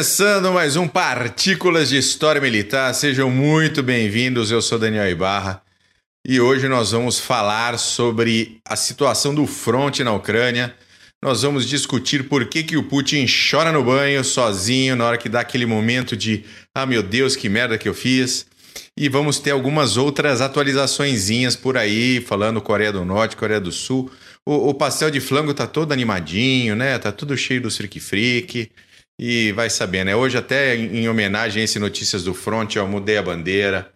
Começando mais um Partículas de História Militar, sejam muito bem-vindos. Eu sou Daniel Ibarra e hoje nós vamos falar sobre a situação do fronte na Ucrânia. Nós vamos discutir por que, que o Putin chora no banho sozinho na hora que dá aquele momento de ah meu Deus, que merda que eu fiz. E vamos ter algumas outras atualizaçõezinhas por aí, falando Coreia do Norte, Coreia do Sul. O, o pastel de flango tá todo animadinho, né? Tá tudo cheio do frique frique. E vai saber, né? Hoje, até em homenagem a esse Notícias do Front, eu mudei a bandeira.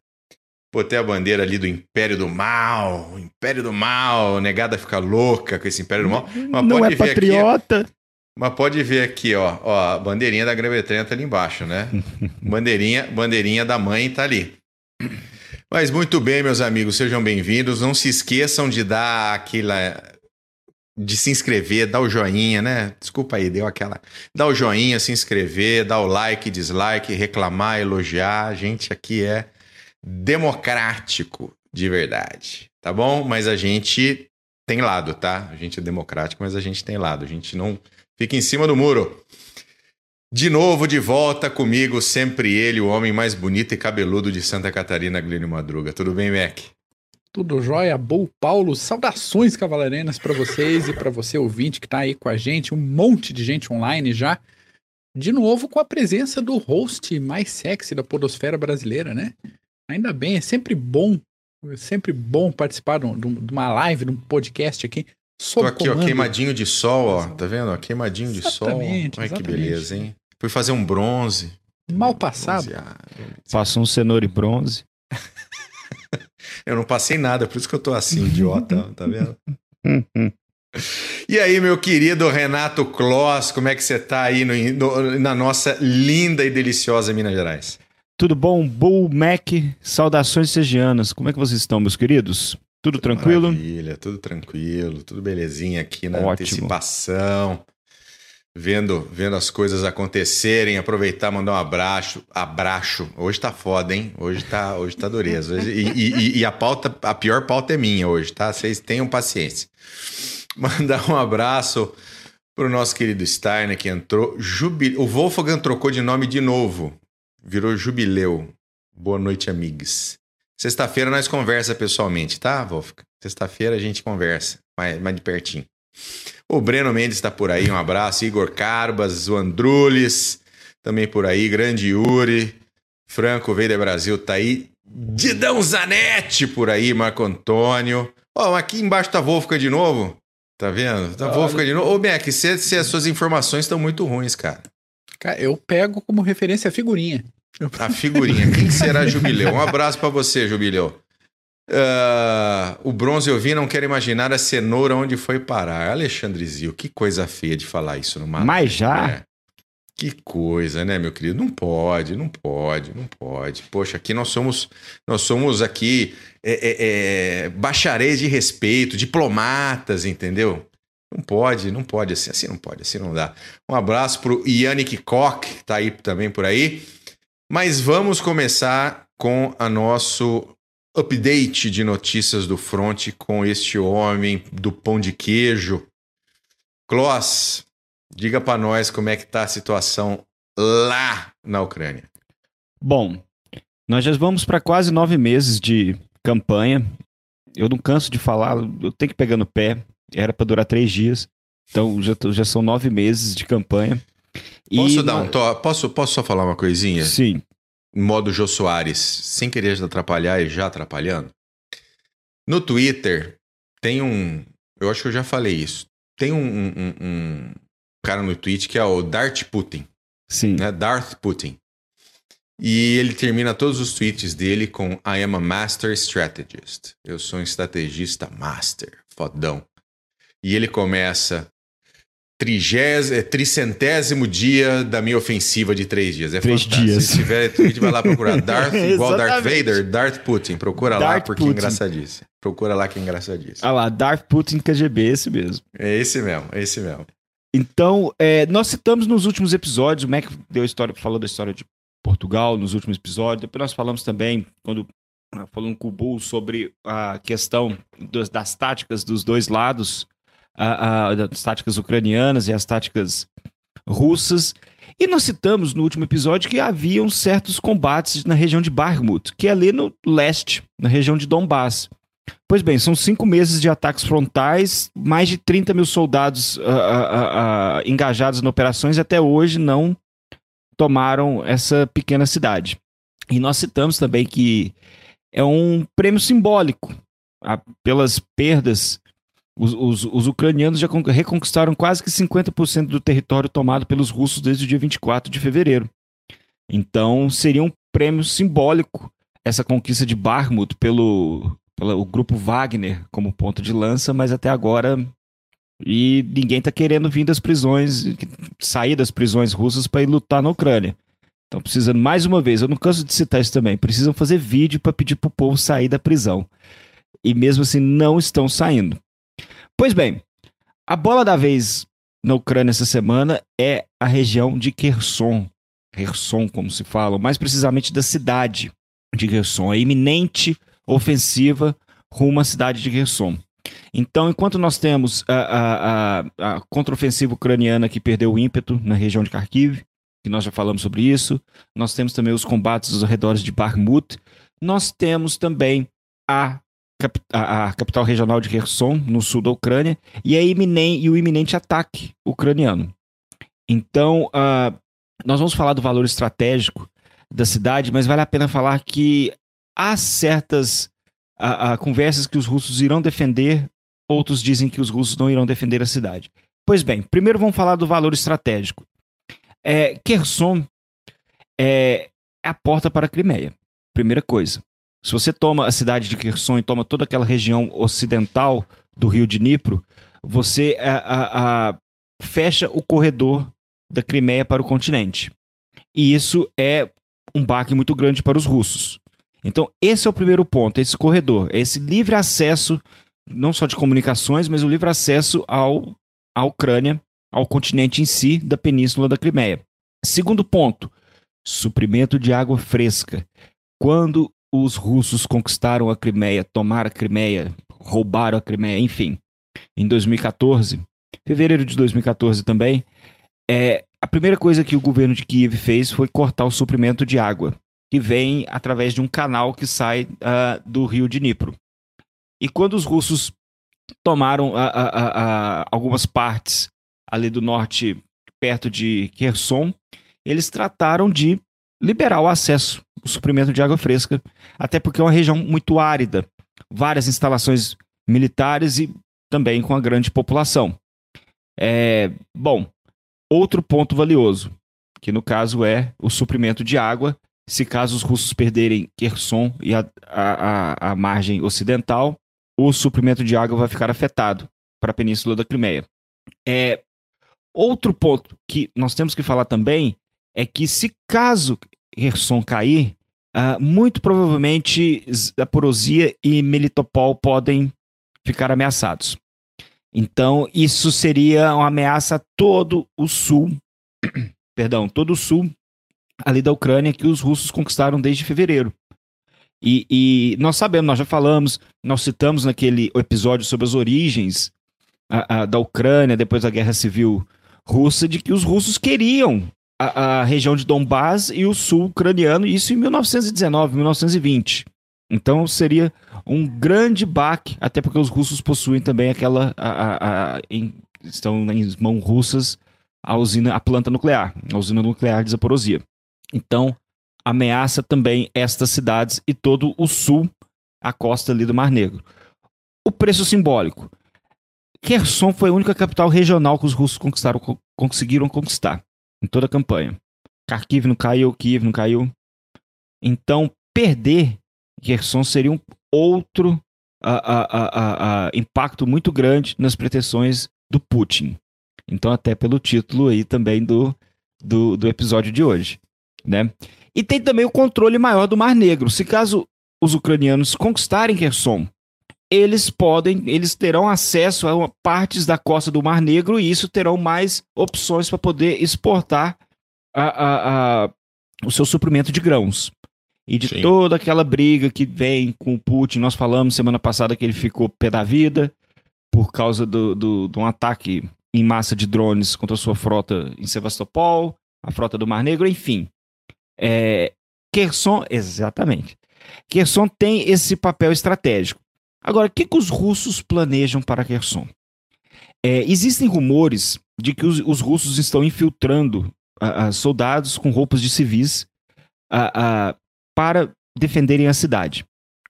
Botei a bandeira ali do Império do Mal. Império do Mal. Negada fica louca com esse Império do Mal. Mas Não é patriota. Aqui, mas pode ver aqui, ó. ó a bandeirinha da Grã-Bretanha tá ali embaixo, né? bandeirinha, bandeirinha da mãe tá ali. Mas muito bem, meus amigos, sejam bem-vindos. Não se esqueçam de dar aquela de se inscrever, dar o joinha, né? Desculpa aí, deu aquela. Dá o joinha, se inscrever, dar o like, dislike, reclamar, elogiar. A gente aqui é democrático de verdade, tá bom? Mas a gente tem lado, tá? A gente é democrático, mas a gente tem lado. A gente não fica em cima do muro. De novo, de volta comigo, sempre ele, o homem mais bonito e cabeludo de Santa Catarina, Glênio Madruga. Tudo bem, Mac? Tudo jóia, Bom Paulo, saudações cavalarianas para vocês e para você ouvinte que está aí com a gente, um monte de gente online já. De novo com a presença do host mais sexy da podosfera brasileira, né? Ainda bem, é sempre bom, é sempre bom participar de, uma live, de um podcast aqui. Tô aqui, ó, queimadinho de sol, ó, tá vendo? Ó, queimadinho de exatamente, sol. Olha que beleza, hein? Fui fazer um bronze. Mal passado. Passou um cenoura e bronze. Eu não passei nada, por isso que eu tô assim, idiota, tá vendo? E aí, meu querido Renato Kloss, como é que você tá aí no, no, na nossa linda e deliciosa Minas Gerais? Tudo bom? Bull Mac, saudações segianas. Como é que vocês estão, meus queridos? Tudo, tudo tranquilo? Maravilha, tudo tranquilo, tudo belezinha aqui na Ótimo. antecipação vendo, vendo as coisas acontecerem, aproveitar, mandar um abraço, abraço. Hoje tá foda, hein? Hoje tá, hoje tá dureza. E, e, e, a pauta, a pior pauta é minha hoje, tá? Vocês tenham paciência. Mandar um abraço pro nosso querido Steiner que entrou. Jubil... O Wolfgang trocou de nome de novo. Virou Jubileu. Boa noite, amigos. Sexta-feira nós conversa pessoalmente, tá, Wolfgang? Sexta-feira a gente conversa mais, mais de pertinho. O Breno Mendes está por aí, um abraço. Igor Carbas, o Andrules, também por aí. Grande Yuri. Franco Veida Brasil tá aí. Didão Zanetti por aí, Marco Antônio. Ó, oh, aqui embaixo tá Wolfgang de novo. Tá vendo? Tá Wolfgang de novo. Ô, Beck, se, se as suas informações estão muito ruins, cara. Cara, eu pego como referência a figurinha. A figurinha. Quem será Jubileu? Um abraço para você, Jubileu. Uh, o bronze eu vi, não quero imaginar a cenoura onde foi parar. Alexandre Zil, que coisa feia de falar isso no mar. Mas já? É. Que coisa, né, meu querido? Não pode, não pode, não pode. Poxa, aqui nós somos, nós somos aqui é, é, é, bacharéis de respeito, diplomatas, entendeu? Não pode, não pode assim, assim não pode, assim não dá. Um abraço pro Yannick Koch, que tá aí também por aí. Mas vamos começar com a nosso update de notícias do front com este homem do pão de queijo. Kloss, diga para nós como é que está a situação lá na Ucrânia. Bom, nós já vamos para quase nove meses de campanha. Eu não canso de falar, eu tenho que pegar no pé. Era para durar três dias, então já, já são nove meses de campanha. Posso dar um to... posso, posso só falar uma coisinha? Sim modo Jô Soares, sem querer atrapalhar e já atrapalhando. No Twitter, tem um. Eu acho que eu já falei isso. Tem um, um, um cara no tweet que é o Dart Putin. Sim. Né? Darth Putin. E ele termina todos os tweets dele com I am a master strategist. Eu sou um estrategista master, fodão. E ele começa trigésimo, é, tricentésimo dia da minha ofensiva de três dias. É três fantástico. dias. Se tiver tweet, vai lá procurar. Darth, igual Darth Vader, Darth Putin. Procura Darth lá porque é Putin. é engraçadíssimo. Procura lá que é engraçadíssimo. Ah lá, Darth Putin KGB, esse mesmo. É esse mesmo, é esse mesmo. Então, é, nós citamos nos últimos episódios, o Mac deu história, falou da história de Portugal nos últimos episódios. Depois nós falamos também, quando falando com o Bull sobre a questão das táticas dos dois lados a, a, as táticas ucranianas e as táticas russas. E nós citamos no último episódio que haviam certos combates na região de Bakhmut, que é ali no leste, na região de Donbass. Pois bem, são cinco meses de ataques frontais, mais de 30 mil soldados uh, uh, uh, engajados em operações até hoje não tomaram essa pequena cidade. E nós citamos também que é um prêmio simbólico pelas perdas. Os, os, os, ucranianos já reconquistaram quase que 50% do território tomado pelos russos desde o dia 24 de fevereiro. Então seria um prêmio simbólico essa conquista de Bakhmut pelo, pelo grupo Wagner como ponto de lança, mas até agora e ninguém está querendo vir das prisões, sair das prisões russas para ir lutar na Ucrânia. Estão precisando, mais uma vez, eu não canso de citar isso também, precisam fazer vídeo para pedir para o povo sair da prisão. E mesmo assim não estão saindo. Pois bem, a bola da vez na Ucrânia essa semana é a região de Kherson. Kherson, como se fala, mais precisamente da cidade de Kherson. A iminente ofensiva rumo à cidade de Kherson. Então, enquanto nós temos a, a, a, a contraofensiva ucraniana que perdeu o ímpeto na região de Kharkiv, que nós já falamos sobre isso, nós temos também os combates aos arredores de Bakhmut, nós temos também a, a, capital regional de Kherson, no sul da Ucrânia, e, iminente, e o iminente ataque ucraniano. Então, uh, nós vamos falar do valor estratégico da cidade, mas vale a pena falar que há certas a, a conversas que os russos irão defender, outros dizem que os russos não irão defender a cidade. Pois bem, primeiro vamos falar do valor estratégico. É, Kherson é, é a porta para a Crimeia. Primeira coisa. Se você toma a cidade de Kherson e toma toda aquela região ocidental do rio de Dnipro, você a, a, a, fecha o corredor da Crimeia para o continente. E isso é um baque muito grande para os russos. Então, esse é o primeiro ponto, esse corredor, esse livre acesso, não só de comunicações, mas o livre acesso ao, à Ucrânia, ao continente em si, da península da Crimeia. Segundo ponto, suprimento de água fresca. Quando os russos conquistaram a Crimeia, tomaram a Crimeia, roubaram a Crimeia, enfim, em 2014, fevereiro de 2014 também, é, a primeira coisa que o governo de Kiev fez foi cortar o suprimento de água que vem através de um canal que sai uh, do rio de Dnipro. E quando os russos tomaram algumas partes ali do norte, perto de Kherson, eles trataram de liberar o acesso, o suprimento de água fresca, até porque é uma região muito árida, várias instalações militares e também com a grande população. É, bom, outro ponto valioso, que no caso é o suprimento de água se caso os russos perderem Kherson e a, a, a margem ocidental, o suprimento de água vai ficar afetado para a Península da Crimeia. É, outro ponto que nós temos que falar também é que se caso Kherson cair, uh, muito provavelmente Zaporozhia e Melitopol podem ficar ameaçados. Então, isso seria uma ameaça a todo o sul, perdão, todo o sul ali da Ucrânia que os russos conquistaram desde fevereiro. E, e, nós sabemos, nós já falamos, nós citamos naquele episódio sobre as origens a, a, da Ucrânia depois da Guerra Civil Russa, de que os russos queriam a, a região de Donbass e o sul ucraniano, isso em 1919, 1920. Então seria um grande baque, até porque os russos possuem também aquela. A, a, em, estão em mãos russas a usina, a planta nuclear, a usina nuclear de Zaporozhia. Então, ameaça também estas cidades e todo o sul, a costa ali do Mar Negro. O preço simbólico. Kherson foi a única capital regional que os russos conquistaram, conseguiram conquistar em toda a campanha. Kharkiv não caiu, Kiev não caiu. Então, perder Kherson seria um outro impacto muito grande nas pretensões do Putin. Então, até pelo título aí também do, do, do episódio de hoje né? E tem também o controle maior do Mar Negro. Se caso os ucranianos conquistarem Kherson, eles podem, eles terão acesso a partes da costa do Mar Negro e isso terão mais opções para poder exportar a, a, a, o seu suprimento de grãos. E de Sim. toda aquela briga que vem com o Putin, nós falamos semana passada que ele ficou pé da vida por causa do, do, de um ataque em massa de drones contra a sua frota em Sevastopol, a frota do Mar Negro, enfim. É, Kherson, exatamente. Kherson tem esse papel estratégico. Agora, o que, que os russos planejam para Kherson? É, existem rumores de que os, os russos estão infiltrando uh, uh, soldados com roupas de civis uh, para defenderem a cidade.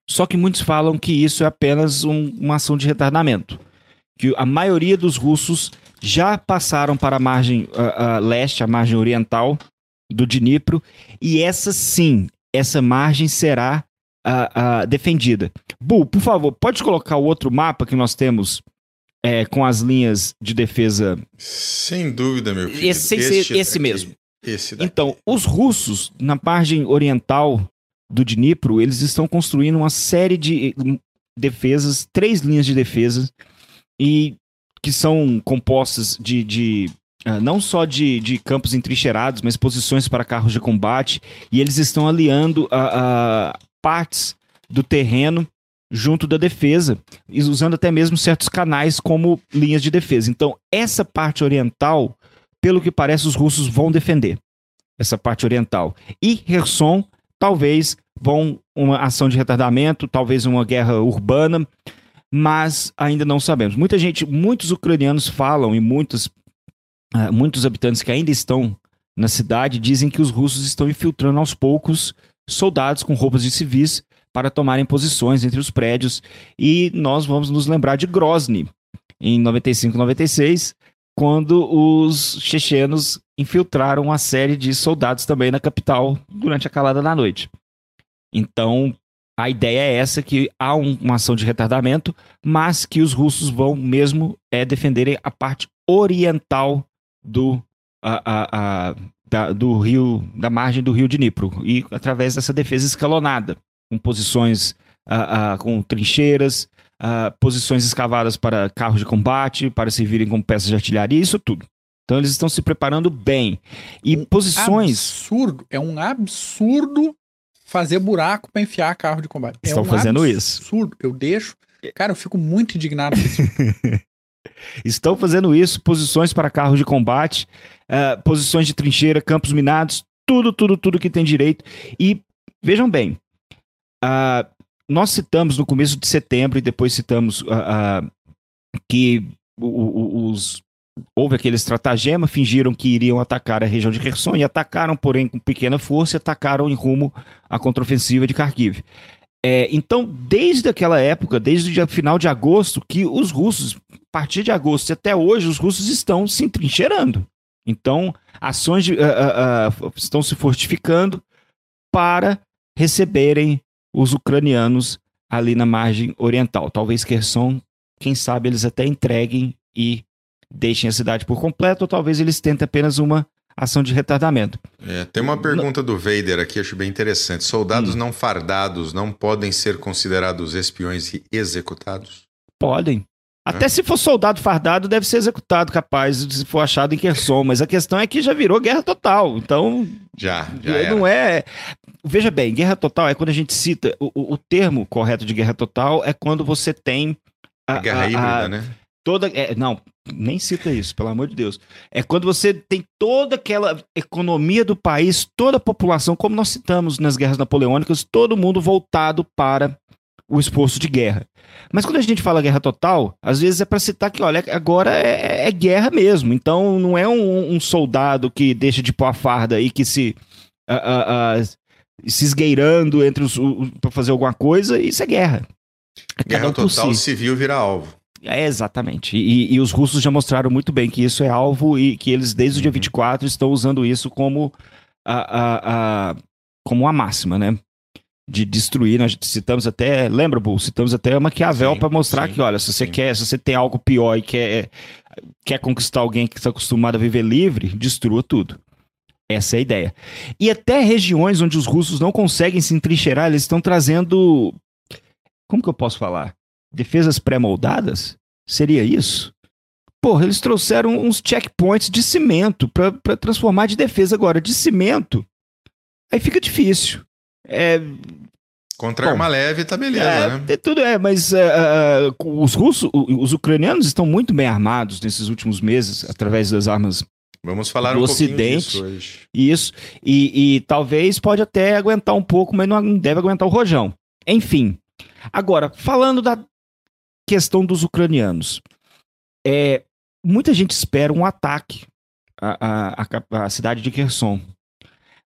Só que muitos falam que isso é apenas um, uma ação de retardamento. Que a maioria dos russos já passaram para a margem leste, a margem oriental do Dnipro, e essa sim, essa margem será defendida. Bu, por favor, pode colocar o outro mapa que nós temos é, com as linhas de defesa. Sem dúvida, meu filho. Esse, esse, esse mesmo. Esse então, os russos, na margem oriental do Dnipro, eles estão construindo uma série de hum, defesas, três linhas de defesa, e que são compostas de, de uh, não só de, de campos entrincheirados, mas posições para carros de combate, e eles estão aliando a, a partes do terreno junto da defesa, usando até mesmo certos canais como linhas de defesa. Então, essa parte oriental, pelo que parece, os russos vão defender. Essa parte oriental. E Kherson, talvez vão uma ação de retardamento, talvez uma guerra urbana, mas ainda não sabemos. Muita gente, muitos ucranianos falam e muitos, uh, muitos habitantes que ainda estão na cidade dizem que os russos estão infiltrando aos poucos soldados com roupas de civis para tomarem posições entre os prédios. E nós vamos nos lembrar de Grozny, em 95 96, quando os chechenos infiltraram uma série de soldados também na capital durante a calada da noite. Então, a ideia é essa que há um, uma ação de retardamento, mas que os russos vão mesmo é defenderem a parte oriental do a, a, a, da, do rio da margem do rio Dnipro e através dessa defesa escalonada com posições uh, uh, com trincheiras, uh, posições escavadas para carros de combate, para servirem como peças de artilharia, isso tudo. Então eles estão se preparando bem. E um posições. Absurdo, é um absurdo fazer buraco para enfiar carro de combate. É estão um fazendo absurdo. isso. Absurdo. Eu deixo. Cara, eu fico muito indignado com isso. Estão fazendo isso, posições para carros de combate, uh, posições de trincheira, campos minados, tudo, tudo, tudo que tem direito. E vejam bem, Uh, nós citamos no começo de setembro e depois citamos uh, que os, houve aquele estratagema, fingiram que iriam atacar a região de Kherson e atacaram, porém, com pequena força, e atacaram em rumo à contraofensiva de Kharkiv. É, então, desde aquela época, desde o final de agosto, que os russos, partir de agosto e até hoje, os russos estão se entrincheirando. Então, ações de, uh, uh, uh, estão se fortificando para receberem os ucranianos ali na margem oriental. Talvez Kherson, quem sabe, eles até entreguem e deixem a cidade por completo, ou talvez eles tentem apenas uma ação de retardamento. É, tem uma pergunta do Vader aqui, acho bem interessante. Soldados hum. não fardados não podem ser considerados espiões e executados? Podem. Até se for soldado fardado, deve ser executado, capaz, se for achado em Kherson. Mas a questão é que já virou guerra total. Então. Já, já. Não era. é. Veja bem, guerra total é quando a gente cita. O, o termo correto de guerra total é quando você tem. A, a guerra a, híbrida, a, né? Toda, é, não, nem cita isso, pelo amor de Deus. É quando você tem toda aquela economia do país, toda a população, como nós citamos nas guerras napoleônicas, todo mundo voltado para o esforço de guerra. Mas quando a gente fala guerra total, às vezes é para citar que, olha, agora é, é, guerra mesmo. Então não é um, um, soldado que deixa de pôr a farda e que se. Uh, uh, uh, se esgueirando entre os. para fazer alguma coisa, isso é guerra. É guerra um total, si. civil vira alvo. É, exatamente. E, e, os russos já mostraram muito bem que isso é alvo e que eles, desde o dia 24, uhum. estão usando isso como a, a, a, como a máxima, né? De destruir. Nós citamos até, lembra, Bull? Citamos até Maquiavel para mostrar sim, que, olha, se você sim. quer, se você tem algo pior e quer, quer conquistar alguém que está acostumado a viver livre, destrua tudo. Essa é a ideia. E até regiões onde os russos não conseguem se entrincheirar, eles estão trazendo. Como que eu posso falar? Defesas pré-moldadas? Seria isso? Porra, eles trouxeram uns checkpoints de cimento para transformar de defesa agora. De cimento, aí fica difícil. É, Contra Bom, arma leve tá beleza, é, né? É, tudo é, mas uh, os russos, os ucranianos estão muito bem armados nesses últimos meses, através das armas Vamos falar do um Ocidente. hoje. Isso. E, e, talvez pode até aguentar um pouco, mas não deve aguentar o rojão. Enfim. Agora, falando da questão dos ucranianos. É, muita gente espera um ataque à, à, à cidade de Kherson.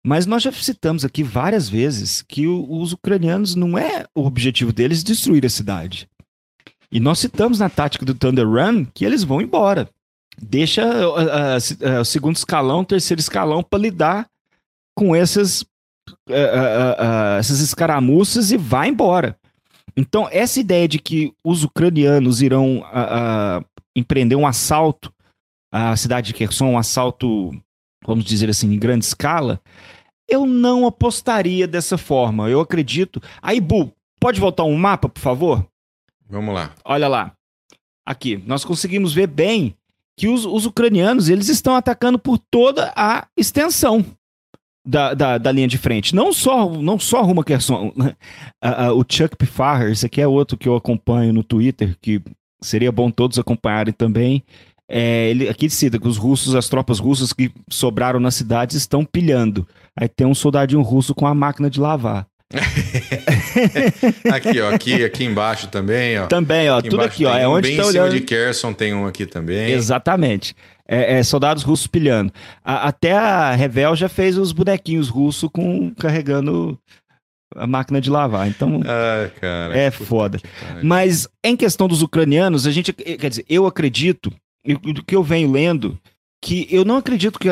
Mas nós já citamos aqui várias vezes que os ucranianos não é o objetivo deles destruir a cidade. E nós citamos na tática do Thunder Run que eles vão embora. Deixa uh, uh, uh, o segundo escalão, o terceiro escalão para lidar com essas, essas escaramuças e vai embora. Então, essa ideia de que os ucranianos irão empreender um assalto à cidade de Kherson, um assalto, vamos dizer assim, em grande escala, eu não apostaria dessa forma. Eu acredito. Aí, Bu, pode voltar um mapa, por favor? Vamos lá. Olha lá. Aqui, nós conseguimos ver bem que os, os ucranianos eles estão atacando por toda a extensão da, da, da, linha de frente. Não só, não só rumo a Kherson. Uh, uh, o Chuck Pfahrer, esse aqui é outro que eu acompanho no Twitter, que seria bom todos acompanharem também. É, ele aqui cita que os russos, as tropas russas que sobraram nas cidades estão pilhando. Aí tem um soldadinho russo com a máquina de lavar. aqui, ó, aqui, aqui embaixo também, ó. Também, ó, aqui tudo aqui, ó. É onde bem tá em olhando... cima de Kherson tem um aqui também. Exatamente. É, é, soldados russos pilhando. A, até a Revel já fez os bonequinhos russos com carregando a máquina de lavar. Então, cara, é foda. Mas em questão dos ucranianos, a gente, quer dizer, eu acredito, do que eu venho lendo, que eu não acredito que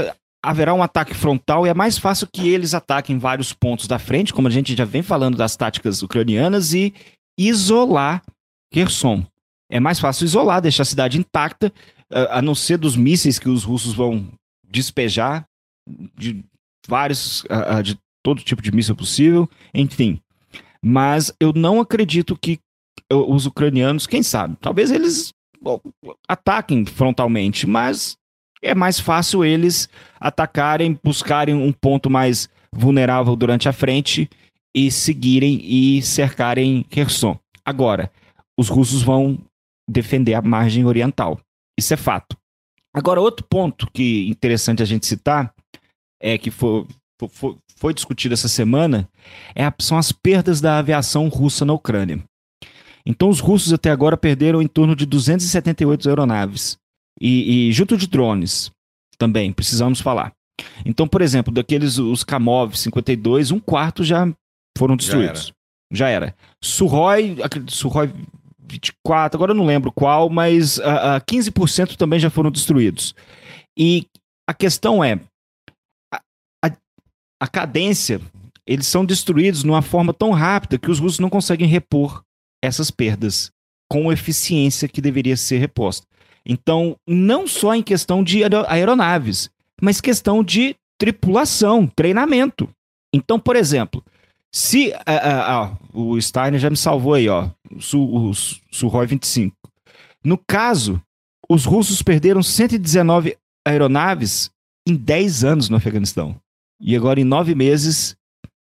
haverá um ataque frontal e é mais fácil que eles ataquem vários pontos da frente, como a gente já vem falando das táticas ucranianas, e isolar Kherson. É mais fácil isolar, deixar a cidade intacta, a não ser dos mísseis que os russos vão despejar, de vários, de todo tipo de míssil possível, enfim. Mas eu não acredito que os ucranianos, quem sabe, talvez eles ataquem frontalmente, mas é mais fácil eles atacarem, buscarem um ponto mais vulnerável durante a frente e seguirem e cercarem Kherson. Agora, os russos vão defender a margem oriental. Isso é fato. Agora, outro ponto que interessante a gente citar é que foi, foi, foi discutido essa semana é a, são as perdas da aviação russa na Ucrânia. Então, os russos até agora perderam em torno de 278 aeronaves. E, e junto de drones também, precisamos falar. Então, por exemplo, daqueles os Kamov 52, um quarto já foram destruídos. Já era. Já era. Suhoi, Suhoi 24, agora eu não lembro qual, mas uh, uh, 15% também já foram destruídos. E a questão é, a, a, a cadência, eles são destruídos de uma forma tão rápida que os russos não conseguem repor essas perdas com a eficiência que deveria ser reposta. Então, não só em questão de aeronaves, mas questão de tripulação, treinamento. Então, por exemplo, se uh, uh, o Steiner já me salvou aí, ó, o, o Suhoi 25. No caso, os russos perderam 119 aeronaves em 10 anos no Afeganistão. E agora, em nove meses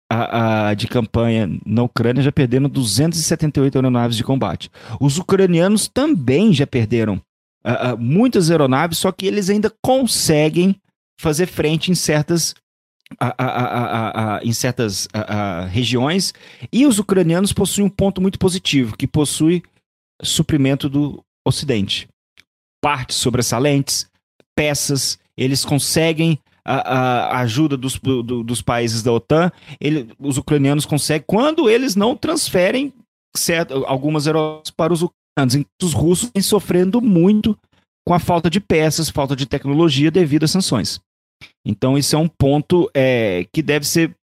a, a, de campanha na Ucrânia, já perderam 278 aeronaves de combate. Os ucranianos também já perderam uh, muitas aeronaves, só que eles ainda conseguem fazer frente em certas, uh, em certas regiões. E os ucranianos possuem um ponto muito positivo, que possui suprimento do Ocidente. Partes sobressalentes, peças, eles conseguem a, a ajuda dos, do, dos países da OTAN, ele, os ucranianos conseguem, quando eles não transferem certo, algumas aeronaves para os ucranianos os russos vêm sofrendo muito com a falta de peças, falta de tecnologia devido às sanções. Então, isso é um ponto é, que deve ser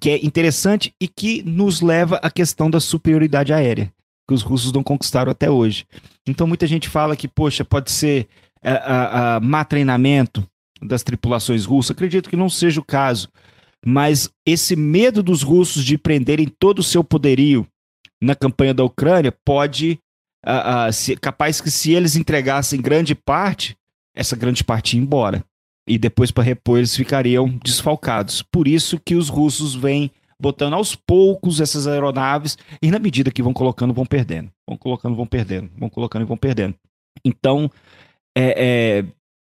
que é interessante e que nos leva à questão da superioridade aérea, que os russos não conquistaram até hoje. Então, muita gente fala que, poxa, pode ser a, a, a má treinamento das tripulações russas. Acredito que não seja o caso. Mas esse medo dos russos de prenderem todo o seu poderio na campanha da Ucrânia pode uh, uh, se, capaz que se eles entregassem grande parte, essa grande parte ia embora. E depois, para repor, eles ficariam desfalcados. Por isso que os russos vêm botando aos poucos essas aeronaves, e na medida que vão colocando, vão perdendo. Vão colocando, vão perdendo. Vão colocando e vão perdendo. Então, é, é,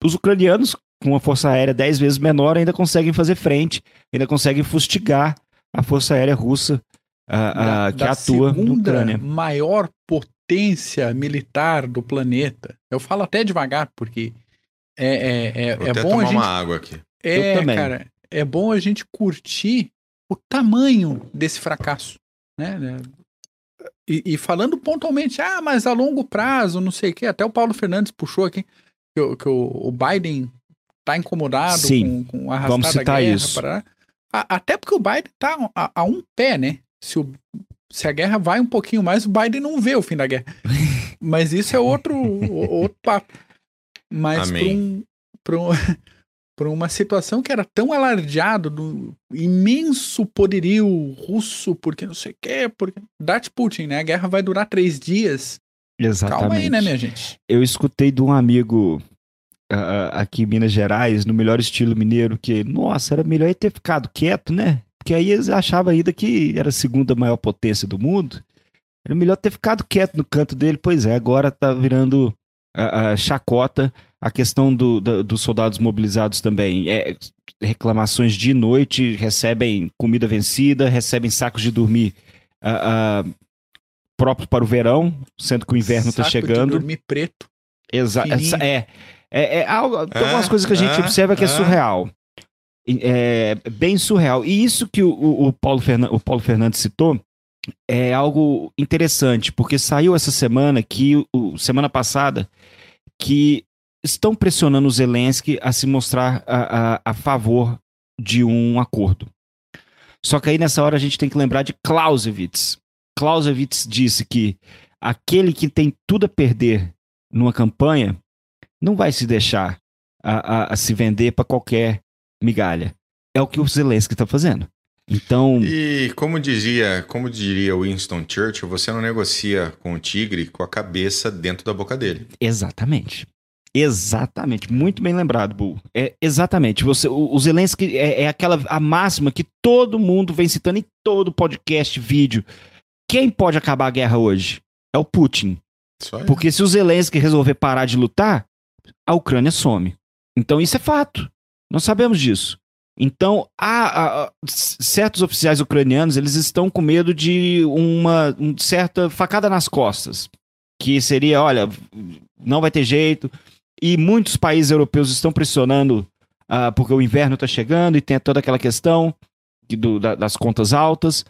os ucranianos, com uma força aérea 10 vezes menor, ainda conseguem fazer frente, ainda conseguem fustigar a força aérea russa a, a, da, que da atua na Ucrânia. maior potência militar do planeta. Eu falo até devagar, porque é, é, é, Vou é até bom tomar a gente... uma água aqui. É, cara, é bom a gente curtir o tamanho desse fracasso, né? E, e, falando pontualmente, ah, mas a longo prazo, não sei o quê, até o Paulo Fernandes puxou aqui que, que o, o, Biden tá incomodado Sim, com, com a arrastada vamos citar guerra. Isso. Para... A, até porque o Biden tá a, a, um pé, né? Se, o, se a guerra vai um pouquinho mais, o Biden não vê o fim da guerra. Mas isso é outro, outro papo. Mas para um, pra um, uma situação que era tão alardeado do imenso poderio russo, porque não sei o quê, porque. Dart Putin, né? A guerra vai durar três dias. Exatamente. Calma aí, né, minha gente? Eu escutei de um amigo uh, aqui em Minas Gerais, no melhor estilo mineiro, que, nossa, era melhor ele ter ficado quieto, né? Porque aí eles achavam ainda que era a segunda maior potência do mundo. Era melhor ter ficado quieto no canto dele. Pois é, agora tá virando a, a chacota a questão do, do, dos soldados mobilizados também. É, reclamações de noite, recebem comida vencida, recebem sacos de dormir uh, uh, próprios para o verão, sendo que o inverno está chegando. De dormir preto. Exato. É, é, é, algo, tem algumas coisas que a gente observa que é surreal. É bem surreal. E isso que o, o, Paulo, o Paulo Fernandes citou é algo interessante, porque saiu essa semana que, o, semana passada, que estão pressionando o Zelensky a se mostrar a, a, a favor de um acordo. Só que aí nessa hora a gente tem que lembrar de Clausewitz. Clausewitz disse que aquele que tem tudo a perder numa campanha não vai se deixar a, a, a se vender para qualquer migalha. É o que o Zelensky está fazendo. Então. E como dizia, como diria Winston Churchill, você não negocia com o tigre com a cabeça dentro da boca dele. Exatamente. Exatamente, muito bem lembrado, Bull. É exatamente. Você, o, o Zelensky é, é, aquela a máxima que todo mundo vem citando em todo podcast, vídeo. Quem pode acabar a guerra hoje? É o Putin. Porque se o Zelensky resolver parar de lutar, a Ucrânia some. Então isso é fato. Nós sabemos disso. Então, há, há, certos oficiais ucranianos eles estão com medo de uma, uma certa facada nas costas, que seria, olha, não vai ter jeito. E muitos países europeus estão pressionando uh, porque o inverno está chegando e tem toda aquela questão do, da, das contas altas.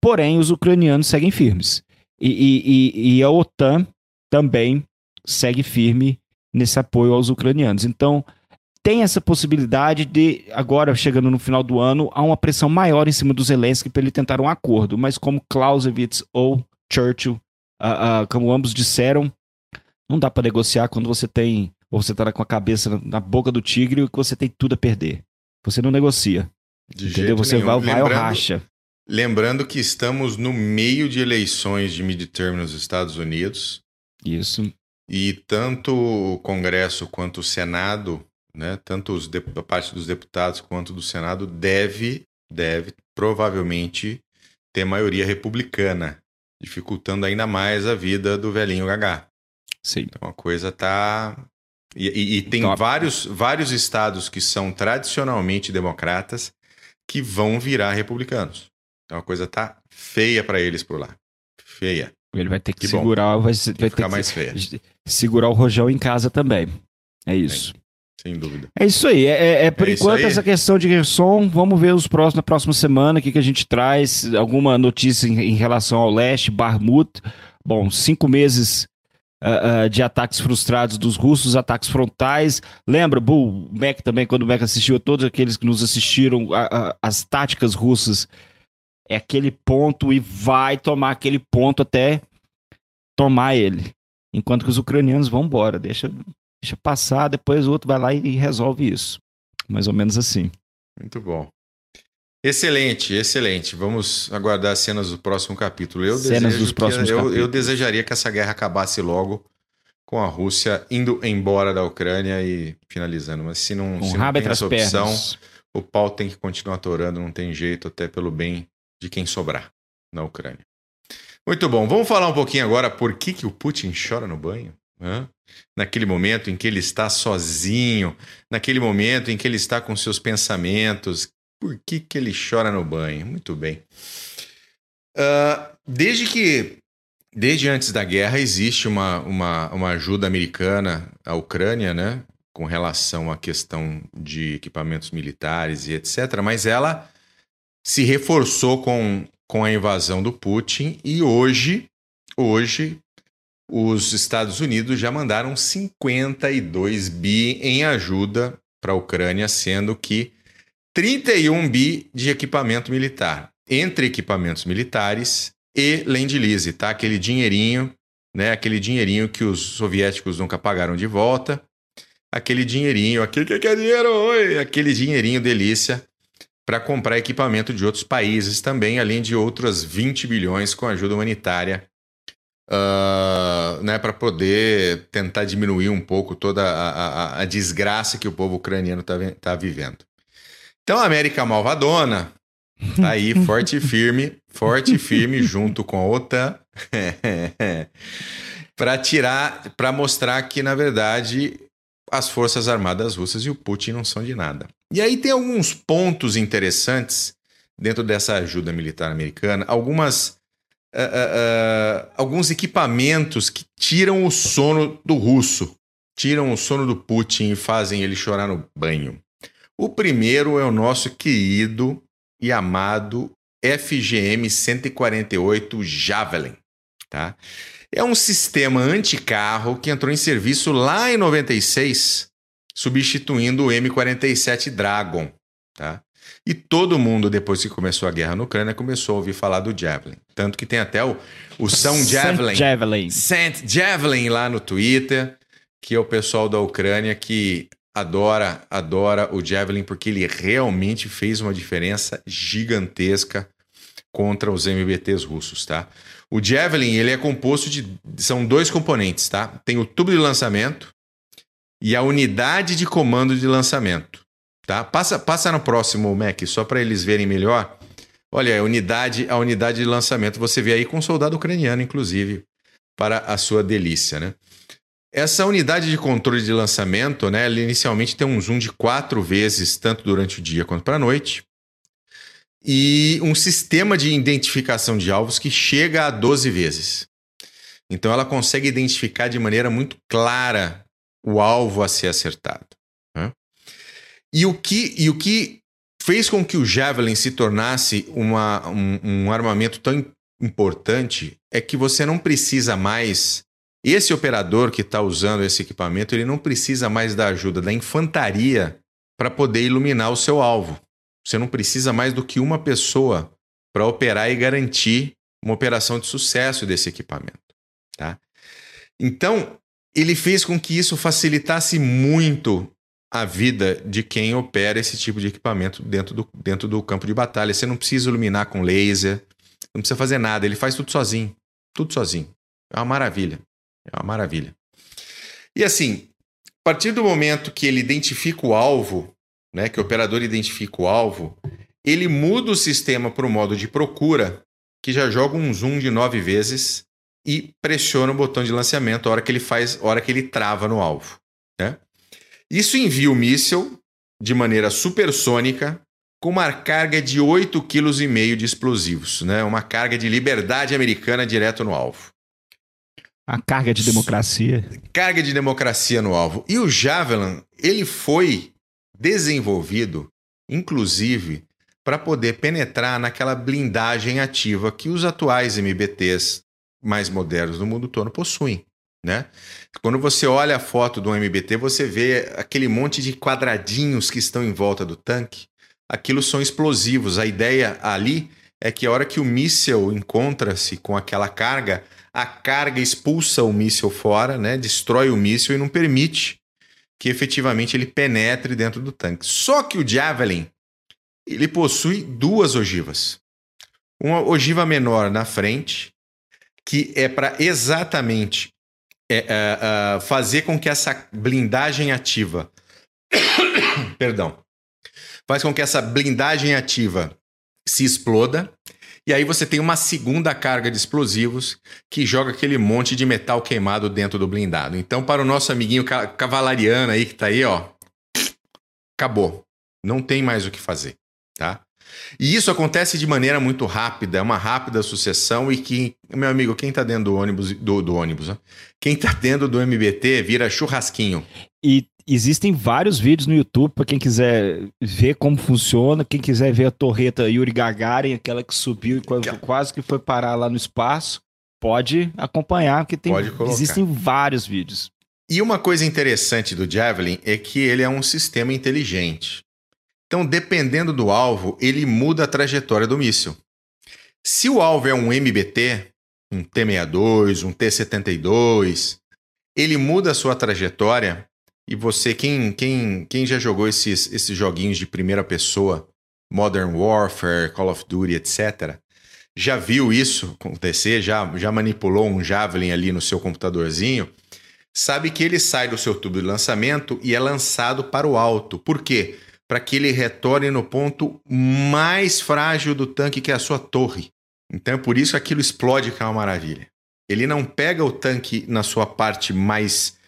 Porém, os ucranianos seguem firmes. E, e, e, a OTAN também segue firme nesse apoio aos ucranianos. Então, tem essa possibilidade de, agora chegando no final do ano, há uma pressão maior em cima do Zelensky para ele tentar um acordo. Mas como Clausewitz ou Churchill, uh, uh, como ambos disseram, não dá para negociar quando você tem, ou você está com a cabeça na boca do tigre e que você tem tudo a perder. Você não negocia. De entendeu? Você nenhum. vai, vai ou racha. Lembrando que estamos no meio de eleições de midterm nos Estados Unidos. Isso. E tanto o Congresso quanto o Senado né, tanto os a parte dos deputados quanto do Senado deve, deve provavelmente ter maioria republicana, dificultando ainda mais a vida do velhinho Gagá. Sim. Então a coisa tá e, e, e tem vários, vários estados que são tradicionalmente democratas que vão virar republicanos. Então a coisa tá feia para eles por lá. Feia. Ele vai ter que, que segurar, bom. vai, vai ter mais feia. segurar o rojão em casa também. É isso. Sem dúvida. É isso aí. É, é, é por é enquanto essa questão de Gerson. Vamos ver os próximos, na próxima semana o que, que a gente traz. Alguma notícia em, em relação ao leste, Barmut. Bom, cinco meses uh, uh, de ataques frustrados dos russos, ataques frontais. Lembra, Bull, Mac também, quando o Mac assistiu, todos aqueles que nos assistiram, a, a, as táticas russas. É aquele ponto e vai tomar aquele ponto até tomar ele. Enquanto que os ucranianos vão embora. Deixa deixa passar, depois o outro vai lá e resolve isso. Mais ou menos assim. Muito bom. Excelente, excelente. Vamos aguardar as cenas do próximo capítulo. Eu cenas dos próximos eu, capítulos. Eu desejaria que essa guerra acabasse logo com a Rússia indo embora da Ucrânia e finalizando. Mas se não, um se não tem essa opção, pernas. o pau tem que continuar atorando, não tem jeito, até pelo bem de quem sobrar na Ucrânia. Muito bom. Vamos falar um pouquinho agora por que, que o Putin chora no banho? Hã? Naquele momento em que ele está sozinho, naquele momento em que ele está com seus pensamentos, por que, que ele chora no banho? Muito bem. Uh, desde que, desde antes da guerra, existe uma, uma, uma ajuda americana à Ucrânia, né? Com relação à questão de equipamentos militares e etc. Mas ela se reforçou com, com a invasão do Putin e hoje, hoje, os Estados Unidos já mandaram 52 bi em ajuda para a Ucrânia, sendo que 31 bi de equipamento militar, entre equipamentos militares e Land Lease, tá? Aquele dinheirinho, né? Aquele dinheirinho que os soviéticos nunca pagaram de volta. Aquele dinheirinho, aquele que é dinheiro, oi, aquele dinheirinho delícia para comprar equipamento de outros países também, além de outras 20 bilhões com ajuda humanitária, uh, né, para poder tentar diminuir um pouco toda a, a, a desgraça que o povo ucraniano está tá vivendo. Então a América malvadona tá aí forte e firme, forte e firme junto com a OTAN. para tirar, para mostrar que na verdade as forças armadas russas e o Putin não são de nada. E aí tem alguns pontos interessantes dentro dessa ajuda militar americana, algumas uh, uh, alguns equipamentos que tiram o sono do russo, tiram o sono do Putin e fazem ele chorar no banho. O primeiro é o nosso querido e amado FGM 148 Javelin, tá? É um sistema anticarro que entrou em serviço lá em 96, substituindo o M47 Dragon. Tá? E todo mundo, depois que começou a guerra na Ucrânia, começou a ouvir falar do Javelin. Tanto que tem até o, o São Javelin. Javelin. Saint Javelin lá no Twitter, que é o pessoal da Ucrânia que adora, adora o Javelin, porque ele realmente fez uma diferença gigantesca contra os MBTs russos, tá? O Javelin, ele é composto de. São dois componentes, tá? Tem o tubo de lançamento e a unidade de comando de lançamento. Tá? Passa, passa no próximo, Mac, só para eles verem melhor. Olha, a unidade, a unidade de lançamento, você vê aí com um soldado ucraniano, inclusive, para a sua delícia, né? Essa unidade de controle de lançamento, né, ela inicialmente tem um zoom de quatro vezes, tanto durante o dia quanto para a noite e um sistema de identificação de alvos que chega a 12 vezes. Então ela consegue identificar de maneira muito clara o alvo a ser acertado. E, o que, e o que fez com que o Javelin se tornasse uma, um, um armamento tão importante é que você não precisa mais. Esse operador que está usando esse equipamento, ele não precisa mais da ajuda da infantaria para poder iluminar o seu alvo. Você não precisa mais do que uma pessoa para operar e garantir uma operação de sucesso desse equipamento. Tá? Então, ele fez com que isso facilitasse muito a vida de quem opera esse tipo de equipamento dentro do, dentro do campo de batalha. Você não precisa iluminar com laser, não precisa fazer nada, ele faz tudo sozinho. Tudo sozinho. É uma maravilha. É uma maravilha. E assim, a partir do momento que ele identifica o alvo, né, que o operador identifica o alvo, ele muda o sistema para o modo de procura, que já joga um zoom de nove vezes e pressiona o botão de lançamento a hora que ele faz, a hora que ele trava no alvo. Né? Isso envia o míssil de maneira supersônica com uma carga de 8,5 kg de explosivos, né? uma carga de liberdade americana direto no alvo. A carga de democracia. Carga de democracia no alvo. E o Javelin, ele foi desenvolvido, inclusive, para poder penetrar naquela blindagem ativa que os atuais MBTs mais modernos do mundo todo possuem. Né? Quando você olha a foto do MBT, você vê aquele monte de quadradinhos que estão em volta do tanque. Aquilo são explosivos. A ideia ali é que a hora que o míssil encontra-se com aquela carga, a carga expulsa o míssil fora, né? destrói o míssil e não permite que efetivamente ele penetre dentro do tanque. Só que o Javelin ele possui duas ogivas. Uma ogiva menor na frente, que é para exatamente é, é, é, fazer com que essa blindagem ativa. Perdão. Faz com que essa blindagem ativa se exploda. E aí você tem uma segunda carga de explosivos que joga aquele monte de metal queimado dentro do blindado. Então, para o nosso amiguinho cavalariano aí que tá aí, ó, acabou. Não tem mais o que fazer, tá? E isso acontece de maneira muito rápida, é uma rápida sucessão e que, meu amigo, quem tá dentro do ônibus, do, do ônibus, ó, quem tá dentro do MBT vira churrasquinho. E existem vários vídeos no YouTube para quem quiser ver como funciona, quem quiser ver a torreta Yuri Gagarin, aquela que subiu e quase, quase que foi parar lá no espaço, pode acompanhar, porque tem, existem vários vídeos. E uma coisa interessante do Javelin é que ele é um sistema inteligente. Então, dependendo do alvo, ele muda a trajetória do míssil. Se o alvo é um MBT, um T-62, um T-72, ele muda a sua trajetória e você, quem, quem, quem já jogou esses, esses joguinhos de primeira pessoa, Modern Warfare, Call of Duty, etc., já viu isso acontecer, já, já manipulou um Javelin ali no seu computadorzinho, sabe que ele sai do seu tubo de lançamento e é lançado para o alto. Por quê? Para que ele retorne no ponto mais frágil do tanque, que é a sua torre. Então é por isso que aquilo explode, que é uma maravilha. Ele não pega o tanque na sua parte mais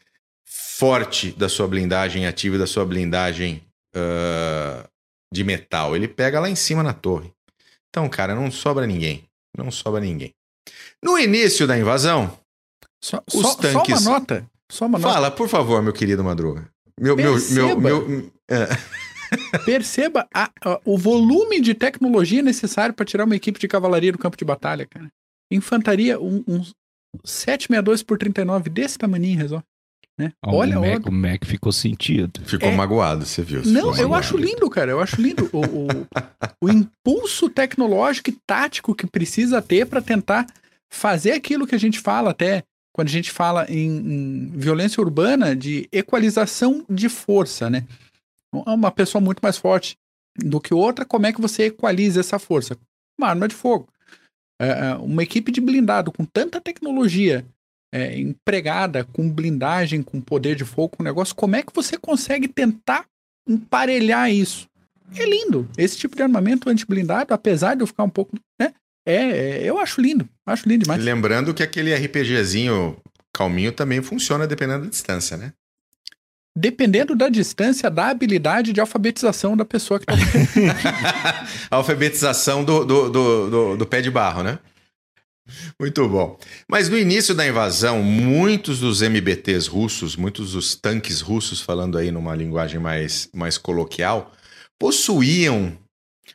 forte da sua blindagem ativa e da sua blindagem uh, de metal. Ele pega lá em cima na torre. Então, cara, não sobra ninguém. Não sobra ninguém. No início da invasão, só, os só, tanques. Só uma nota. Só uma nota. Fala, por favor, meu querido Madruga. Meu, Perceba, meu, meu, é. Perceba a, a, o volume de tecnologia necessário para tirar uma equipe de cavalaria do campo de batalha, cara. Infantaria, um, um 762 por 39 desse tamanho resolve. Né? Olha, o Mac, o Mac ficou sentido. Ficou é... magoado, você viu. Não, eu magoado. acho lindo, cara. Eu acho lindo o, o, o impulso tecnológico e tático que precisa ter para tentar fazer aquilo que a gente fala até quando a gente fala em, em, violência urbana de equalização de força, né? Uma pessoa muito mais forte do que outra, como é que você equaliza essa força? Uma arma de fogo. É, é uma equipe de blindado com tanta tecnologia é, empregada com blindagem, com poder de fogo, com negócio, como é que você consegue tentar emparelhar isso? É lindo. Esse tipo de armamento anti-blindado, apesar de eu ficar um pouco. Né, é, é, eu acho lindo. Acho lindo demais. Lembrando que aquele RPGzinho calminho também funciona dependendo da distância, né? Dependendo da distância, da habilidade de alfabetização da pessoa que está. alfabetização do, do, do, do, do pé de barro, né? Muito bom. Mas no início da invasão, muitos dos MBTs russos, muitos dos tanques russos, falando aí numa linguagem mais, mais coloquial, possuíam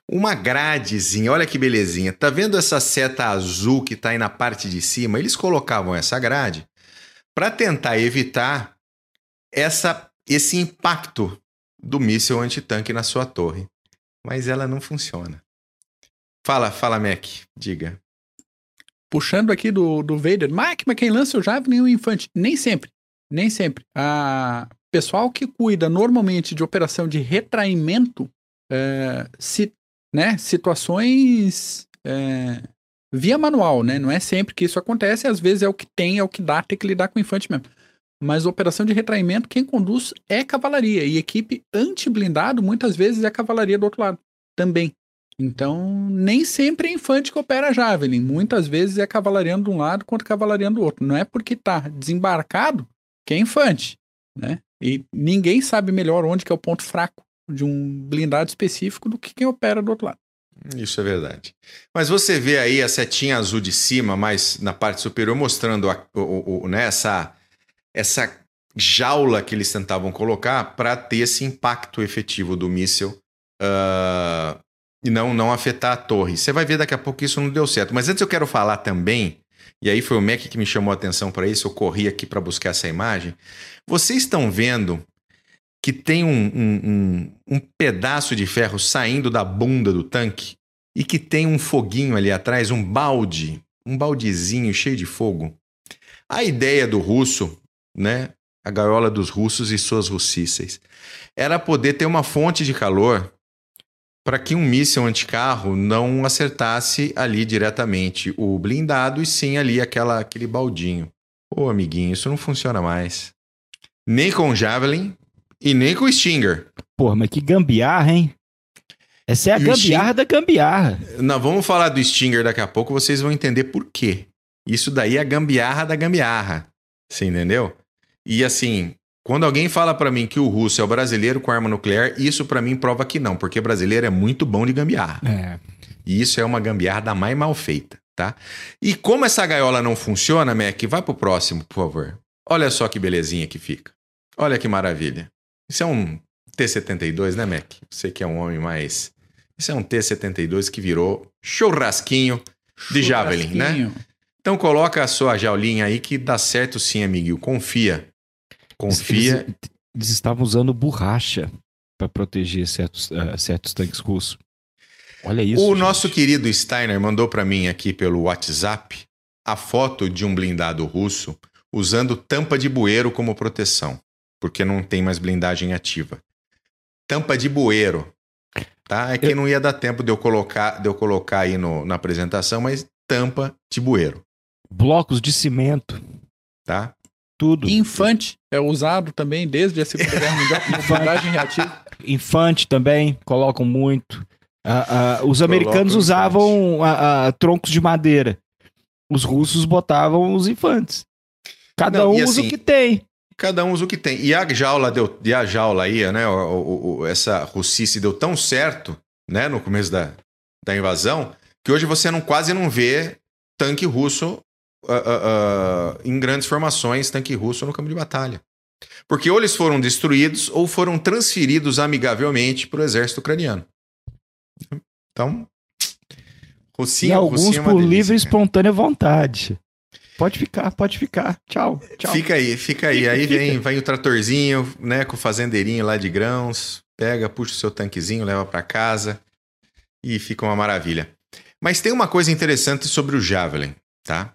uma gradezinha. Olha que belezinha. Tá vendo essa seta azul que tá aí na parte de cima? Eles colocavam essa grade para tentar evitar essa, esse impacto do míssil antitanque na sua torre. Mas ela não funciona. Fala, fala, Mac, diga puxando aqui do, do Vader, Mike, mas quem lança o Javelin é o Infante. Nem sempre. Nem sempre. A pessoal que cuida normalmente de operação de retraimento, é, se, né, situações é, via manual, né? Não é sempre que isso acontece, às vezes é o que tem, é o que dá, tem que lidar com o infante mesmo. Mas operação de retraimento, quem conduz é cavalaria. E equipe anti-blindado, muitas vezes, é cavalaria do outro lado também. Então, nem sempre é infante que opera Javelin. Muitas vezes é cavalariano de um lado contra cavalariano do outro. Não é porque está desembarcado que é infante, né? E ninguém sabe melhor onde que é o ponto fraco de um blindado específico do que quem opera do outro lado. Isso é verdade. Mas você vê aí a setinha azul de cima, mais na parte superior, mostrando a, o, o, né, essa, essa jaula que eles tentavam colocar para ter esse impacto efetivo do míssil uh, e não, não afetar a torre. Você vai ver daqui a pouco que isso não deu certo. Mas antes eu quero falar também, e aí foi o Mac que me chamou a atenção para isso, eu corri aqui para buscar essa imagem. Vocês estão vendo que tem um, um, um, um pedaço de ferro saindo da bunda do tanque e que tem um foguinho ali atrás, um balde, um baldezinho cheio de fogo. A ideia do russo, né, a gaiola dos russos e suas russíceis, era poder ter uma fonte de calor para que um míssil anticarro não acertasse ali diretamente o blindado e sim ali aquela, aquele baldinho. Ô, amiguinho, isso não funciona mais. Nem com o Javelin e nem com o Stinger. Porra, mas que gambiarra, hein? Essa é a gambiarra da gambiarra. Não, vamos falar do Stinger daqui a pouco, vocês vão entender por quê. Isso daí é a gambiarra da gambiarra. Você entendeu? E assim, quando alguém fala para mim que o russo é o brasileiro com arma nuclear, isso para mim prova que não, porque brasileiro é muito bom de gambiarra. É. E isso é uma gambiarra da mais mal feita, tá? E como essa gaiola não funciona, Mac, vai pro próximo, por favor. Olha só que belezinha que fica. Olha que maravilha. Isso é um T-72, né, Mac? Você que é um homem mais. Isso é um T-72 que virou churrasquinho de Javelin, né? Então coloca a sua jaulinha aí que dá certo sim, amiguinho. Confia. Confia. Eles, eles estavam usando borracha para proteger certos, uh, certos tanques russos. Olha isso. O gente. nosso querido Steiner mandou para mim aqui pelo WhatsApp a foto de um blindado russo usando tampa de bueiro como proteção, porque não tem mais blindagem ativa. Tampa de bueiro. Tá? É que eu... não ia dar tempo de eu colocar, de eu colocar aí no, na apresentação, mas tampa de bueiro. Blocos de cimento. Tá? Tudo. Infante é usado também desde a Segunda Guerra Mundial blindagem reativa. Infante também, colocam muito. Uh, uh, os americanos usavam uh, troncos de madeira. Os russos botavam os infantes. Cada Não, um usa assim, o que tem. Cada um usa o que tem. E a jaula deu, e a jaula aí, né? O, o, o, essa russice deu tão certo, né? No começo da, da invasão, que hoje você não quase não vê tanque russo uh, uh, em grandes formações, tanque russo no campo de batalha. Porque ou eles foram destruídos ou foram transferidos amigavelmente para o exército ucraniano. Então, Rocinho, e alguns Rocinho é por delícia, livre e espontânea vontade. Pode ficar, pode ficar. Tchau, tchau. Fica aí, fica aí. Fica, aí fica. vem, vem o tratorzinho, né, com o fazendeirinho lá de grãos, pega, puxa o seu tanquezinho, leva para casa e fica uma maravilha. Mas tem uma coisa interessante sobre o Javelin, tá?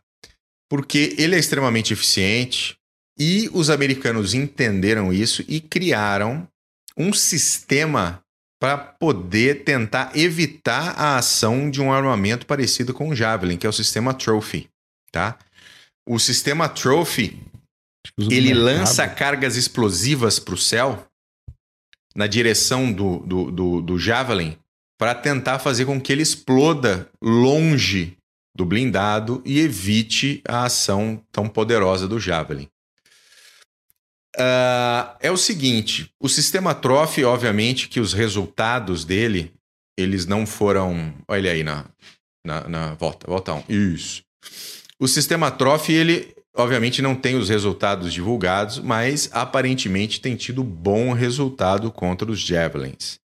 Porque ele é extremamente eficiente e os americanos entenderam isso e criaram um sistema para poder tentar evitar a ação de um armamento parecido com o Javelin, que é o sistema Trophy, tá? O sistema Trophy, ele lança cargas explosivas para o céu na direção do, do, do, do Javelin para tentar fazer com que ele exploda longe do blindado e evite a ação tão poderosa do Javelin. Uh, é o seguinte, o sistema Trophy, obviamente, que os resultados dele, eles não foram... Olha aí na, na, na volta, volta um. Isso. O sistema Trophy, ele obviamente não tem os resultados divulgados, mas aparentemente tem tido bom resultado contra os Javelins.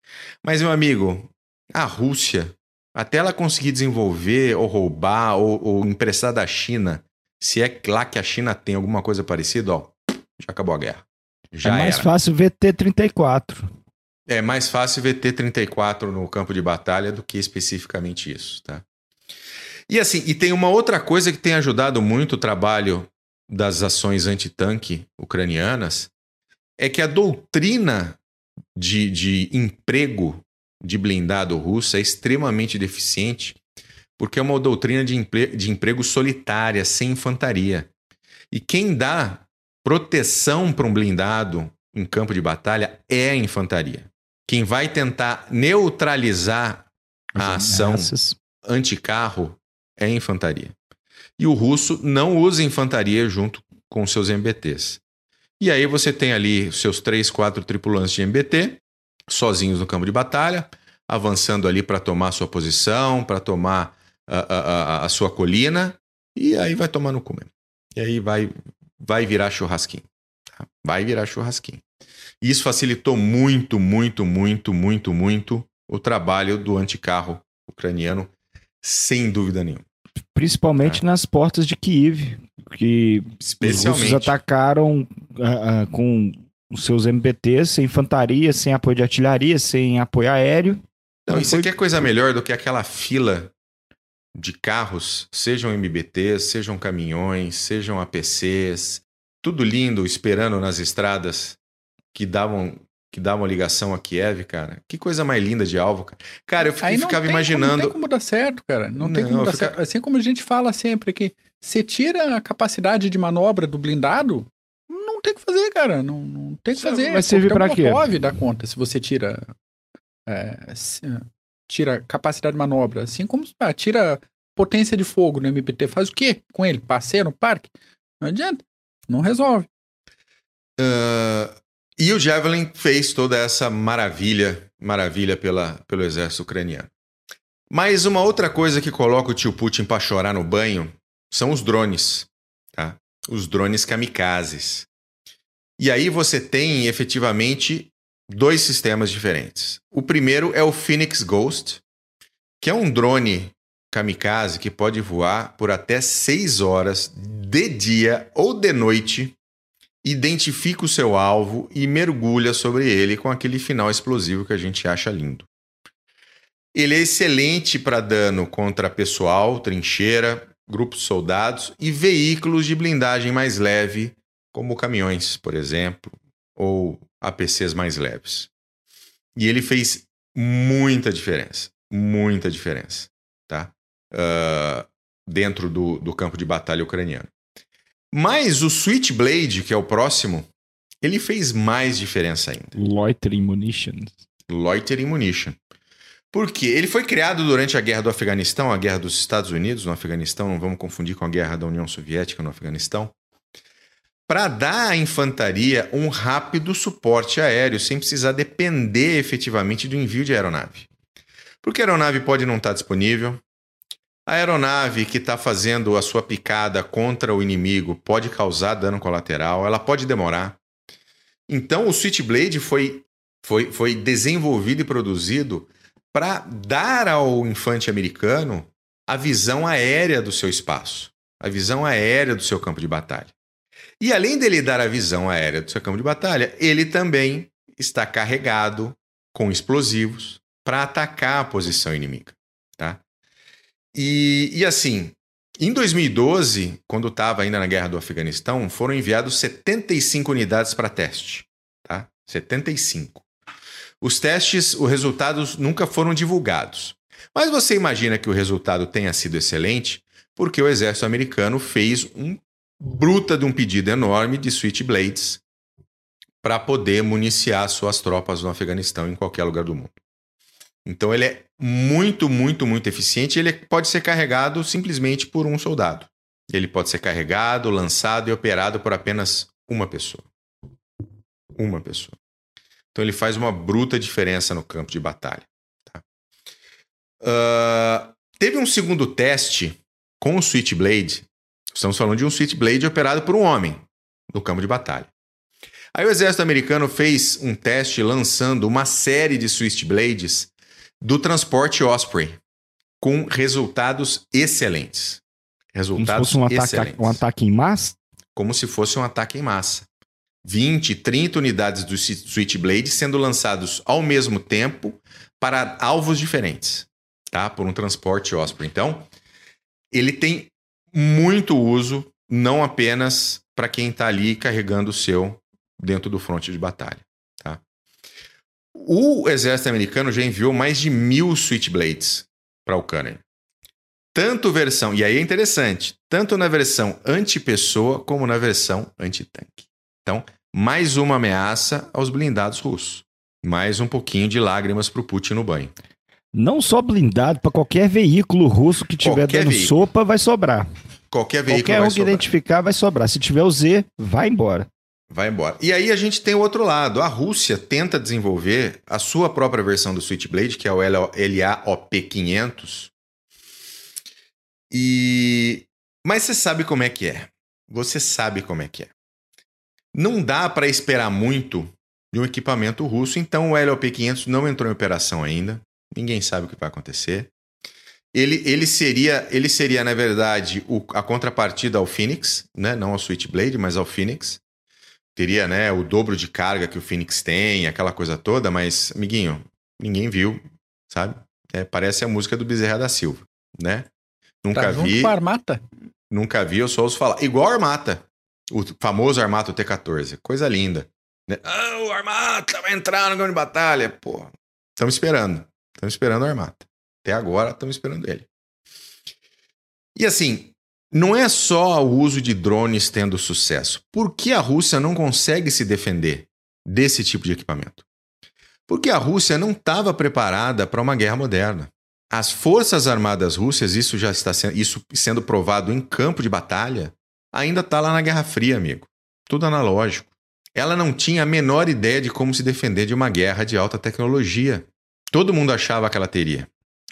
Mas, meu amigo, a Rússia, até ela conseguir desenvolver ou roubar ou, ou emprestar da China, se é lá que a China tem alguma coisa parecida, ó, já acabou a guerra. Já é mais era. fácil VT-34. É mais fácil VT-34 no campo de batalha do que especificamente isso, tá? E assim, e tem uma outra coisa que tem ajudado muito o trabalho das ações antitanque ucranianas, é que a doutrina de, de emprego de blindado russo é extremamente deficiente, porque é uma doutrina de, empre de emprego solitária, sem infantaria. E quem dá proteção para um blindado em campo de batalha é a infantaria. Quem vai tentar neutralizar a ação anticarro é a infantaria. E o russo não usa infantaria junto com seus MBTs. E aí você tem ali seus três, quatro tripulantes de MBT, sozinhos no campo de batalha, avançando ali para tomar sua posição, para tomar a, a, a, sua colina, e aí vai tomar no cu mesmo. E aí vai vai virar churrasquinho. Tá? Vai virar churrasquinho. Isso facilitou muito, muito, muito, muito, muito o trabalho do anticarro ucraniano, sem dúvida nenhuma. Principalmente é. nas portas de Kiev, que os russos atacaram uh, uh, com os seus MBTs, sem infantaria, sem apoio de artilharia, sem apoio aéreo. Não, isso aqui é coisa melhor do que aquela fila de carros, sejam MBTs, sejam caminhões, sejam APCs, tudo lindo, esperando nas estradas que davam que davam ligação a Kiev, cara. Que coisa mais linda de alvo, cara. Cara, eu fiquei, ficava imaginando. Como, não tem como dar certo, cara. Não, não tem como dar fica... certo. Assim como a gente fala sempre que você tira a capacidade de manobra do blindado, não tem que fazer, cara. Não, não tem que fazer. Vai servir para quê? Pode dar conta se você tira. É, tira capacidade de manobra, assim como ah, tira potência de fogo no MBT, faz o quê com ele? Passeia no parque? Não adianta, não resolve. Uh, e o Javelin fez toda essa maravilha, maravilha pela, pelo exército ucraniano. Mas uma outra coisa que coloca o tio Putin para chorar no banho são os drones, tá? Os drones kamikazes. E aí você tem efetivamente dois sistemas diferentes. O primeiro é o Phoenix Ghost, que é um drone kamikaze que pode voar por até 6 horas de dia ou de noite, identifica o seu alvo e mergulha sobre ele com aquele final explosivo que a gente acha lindo. Ele é excelente para dano contra pessoal, trincheira, grupos de soldados e veículos de blindagem mais leve, como caminhões, por exemplo, ou APCs mais leves. E ele fez muita diferença, muita diferença, tá? Uh, dentro do, do campo de batalha ucraniano. Mas o Switchblade, que é o próximo, ele fez mais diferença ainda. Loitering Munitions. Loitering Munition. Por quê? Ele foi criado durante a guerra do Afeganistão, a guerra dos Estados Unidos no Afeganistão, não vamos confundir com a guerra da União Soviética no Afeganistão para dar à infantaria um rápido suporte aéreo, sem precisar depender efetivamente do envio de aeronave. Porque a aeronave pode não estar tá disponível, a aeronave que está fazendo a sua picada contra o inimigo pode causar dano colateral, ela pode demorar. Então, o Switchblade foi, foi, foi desenvolvido e produzido para dar ao infante americano a visão aérea do seu espaço, a visão aérea do seu campo de batalha. E além dele dar a visão aérea do seu campo de batalha, ele também está carregado com explosivos para atacar a posição inimiga. Tá? E, e assim, em 2012, quando estava ainda na guerra do Afeganistão, foram enviados 75 unidades para teste. Tá? 75. Os testes, os resultados nunca foram divulgados. Mas você imagina que o resultado tenha sido excelente porque o exército americano fez um bruta de um pedido enorme de switchblades para poder municiar suas tropas no Afeganistão em qualquer lugar do mundo. Então ele é muito, muito, muito eficiente. Ele pode ser carregado simplesmente por um soldado. Ele pode ser carregado, lançado e operado por apenas uma pessoa. Uma pessoa. Então ele faz uma bruta diferença no campo de batalha. Tá? Uh, teve um segundo teste com o Switchblade Estamos falando de um Switchblade operado por um homem no campo de batalha. Aí o exército americano fez um teste lançando uma série de Switchblades do transporte Osprey, com resultados excelentes. Resultados Como se fosse um excelentes. Ataque, um ataque em massa? Como se fosse um ataque em massa. 20, 30 unidades do Switchblade sendo lançados ao mesmo tempo para alvos diferentes, tá? Por um transporte Osprey. Então, ele tem muito uso, não apenas para quem está ali carregando o seu dentro do fronte de batalha. Tá? O exército americano já enviou mais de mil Switchblades para a Ucrânia. Tanto versão, e aí é interessante, tanto na versão anti-pessoa como na versão anti-tanque. Então, mais uma ameaça aos blindados russos. Mais um pouquinho de lágrimas para o Putin no banho. Não só blindado, para qualquer veículo russo que tiver qualquer dando veículo. sopa, vai sobrar. Qualquer veículo qualquer vai um que identificar vai sobrar. Se tiver o Z, vai embora. Vai embora. E aí a gente tem o outro lado. A Rússia tenta desenvolver a sua própria versão do Switchblade, que é o LAOP500. E mas você sabe como é que é. Você sabe como é que é. Não dá para esperar muito de um equipamento russo, então o LOP500 não entrou em operação ainda. Ninguém sabe o que vai acontecer. Ele, ele, seria, ele seria, na verdade, o, a contrapartida ao Phoenix, né? não ao Switchblade, mas ao Phoenix. Teria né, o dobro de carga que o Phoenix tem, aquela coisa toda, mas, amiguinho, ninguém viu, sabe? É, parece a música do Bezerra da Silva, né? Nunca tá vi. Com a Armata? Nunca vi, eu só ouço falar. Igual a Armata. O famoso Armata T14. Coisa linda. Né? Ah, o Armata vai entrar no campo de batalha. Pô, estamos esperando. Estamos esperando o Armata. Até agora estamos esperando ele. E assim, não é só o uso de drones tendo sucesso. Por que a Rússia não consegue se defender desse tipo de equipamento? Porque a Rússia não estava preparada para uma guerra moderna. As forças armadas russas, isso já está sendo, isso sendo provado em campo de batalha, ainda está lá na Guerra Fria, amigo. Tudo analógico. Ela não tinha a menor ideia de como se defender de uma guerra de alta tecnologia. Todo mundo achava que ela teria.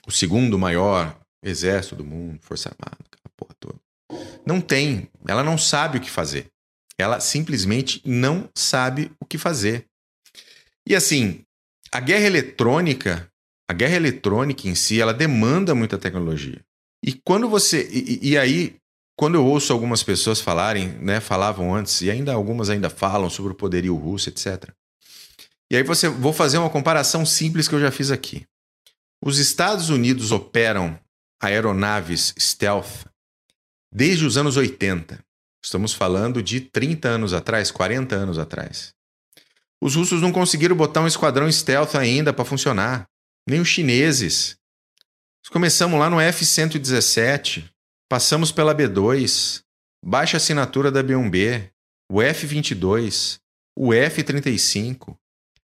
O segundo maior exército do mundo, Força Armada, aquela porra toda. Não tem. Ela não sabe o que fazer. Ela simplesmente não sabe o que fazer. E assim, a guerra eletrônica, a guerra eletrônica em si, ela demanda muita tecnologia. E quando você. E, e, aí, quando eu ouço algumas pessoas falarem, né, falavam antes, e ainda algumas ainda falam sobre o poderio russo, etc. E aí você vou fazer uma comparação simples que eu já fiz aqui. Os Estados Unidos operam aeronaves stealth desde os anos 80. Estamos falando de 30 anos atrás, 40 anos atrás. Os russos não conseguiram botar um esquadrão stealth ainda para funcionar, nem os chineses. Começamos lá no F-117, passamos pela B-2, baixa assinatura da B-1B, o F-22, o F-35.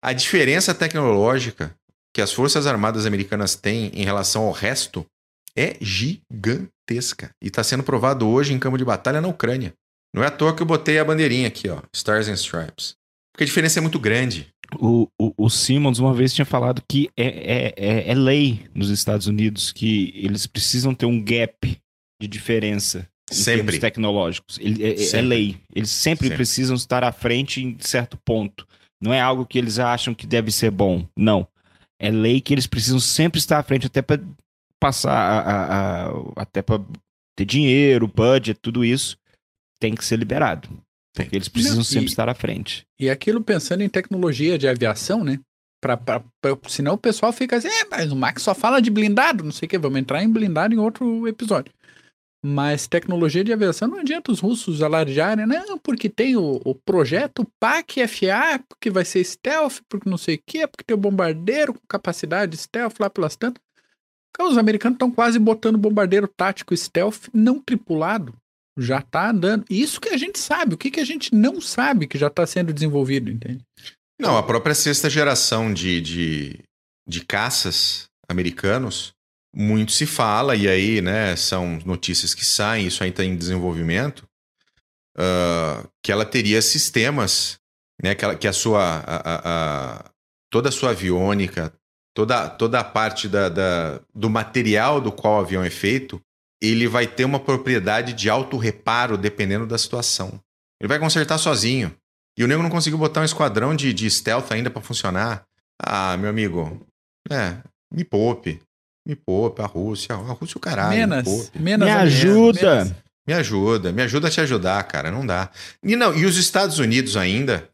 A diferença tecnológica que as Forças Armadas Americanas têm em relação ao resto é gigantesca. E está sendo provado hoje em campo de batalha na Ucrânia. Não é à toa que eu botei a bandeirinha aqui, ó, Stars and Stripes. Porque a diferença é muito grande. O, o, o Simmons uma vez tinha falado que é, é, é, é, lei nos Estados Unidos que eles precisam ter um gap de diferença em sempre. termos tecnológicos. Ele, é, é, é lei. Eles sempre, sempre, precisam estar à frente em certo ponto. Não é algo que eles acham que deve ser bom. Não. É lei que eles precisam sempre estar à frente, até para passar, a, a, a, até para ter dinheiro, budget, tudo isso tem que ser liberado. Porque eles precisam Não, sempre e, estar à frente. E aquilo pensando em tecnologia de aviação, né? Pra, pra, pra, senão o pessoal fica assim, é, mas o Max só fala de blindado, não sei o que, vamos entrar em blindado em outro episódio. Mas tecnologia de aviação não adianta os russos alardearem, não, porque tem o, o projeto PAC-FA, porque vai ser stealth, porque não sei o que, porque tem o bombardeiro com capacidade stealth lá pelas tantas. Os americanos estão quase botando bombardeiro tático stealth não tripulado já está andando. Isso que a gente sabe. O que, que a gente não sabe que já está sendo desenvolvido, entende? Não, a própria sexta geração de, de, de caças americanos, muito se fala, e aí, né, são notícias que saem, isso aí está em desenvolvimento, uh, que ela teria sistemas, né, que, ela, que a sua, a, a, toda a sua aviônica, toda, toda a parte da, da, do material do qual o avião é feito, ele vai ter uma propriedade de auto reparo dependendo da situação. Ele vai consertar sozinho. E o nego não conseguiu botar um esquadrão de, de stealth ainda para funcionar. Ah, meu amigo, é, me poupe. Me poupe, a Rússia. A Rússia é o caralho. Menos, me, menos me ajuda. Menos. Me ajuda, me ajuda a te ajudar, cara. Não dá. E, não, e os Estados Unidos ainda,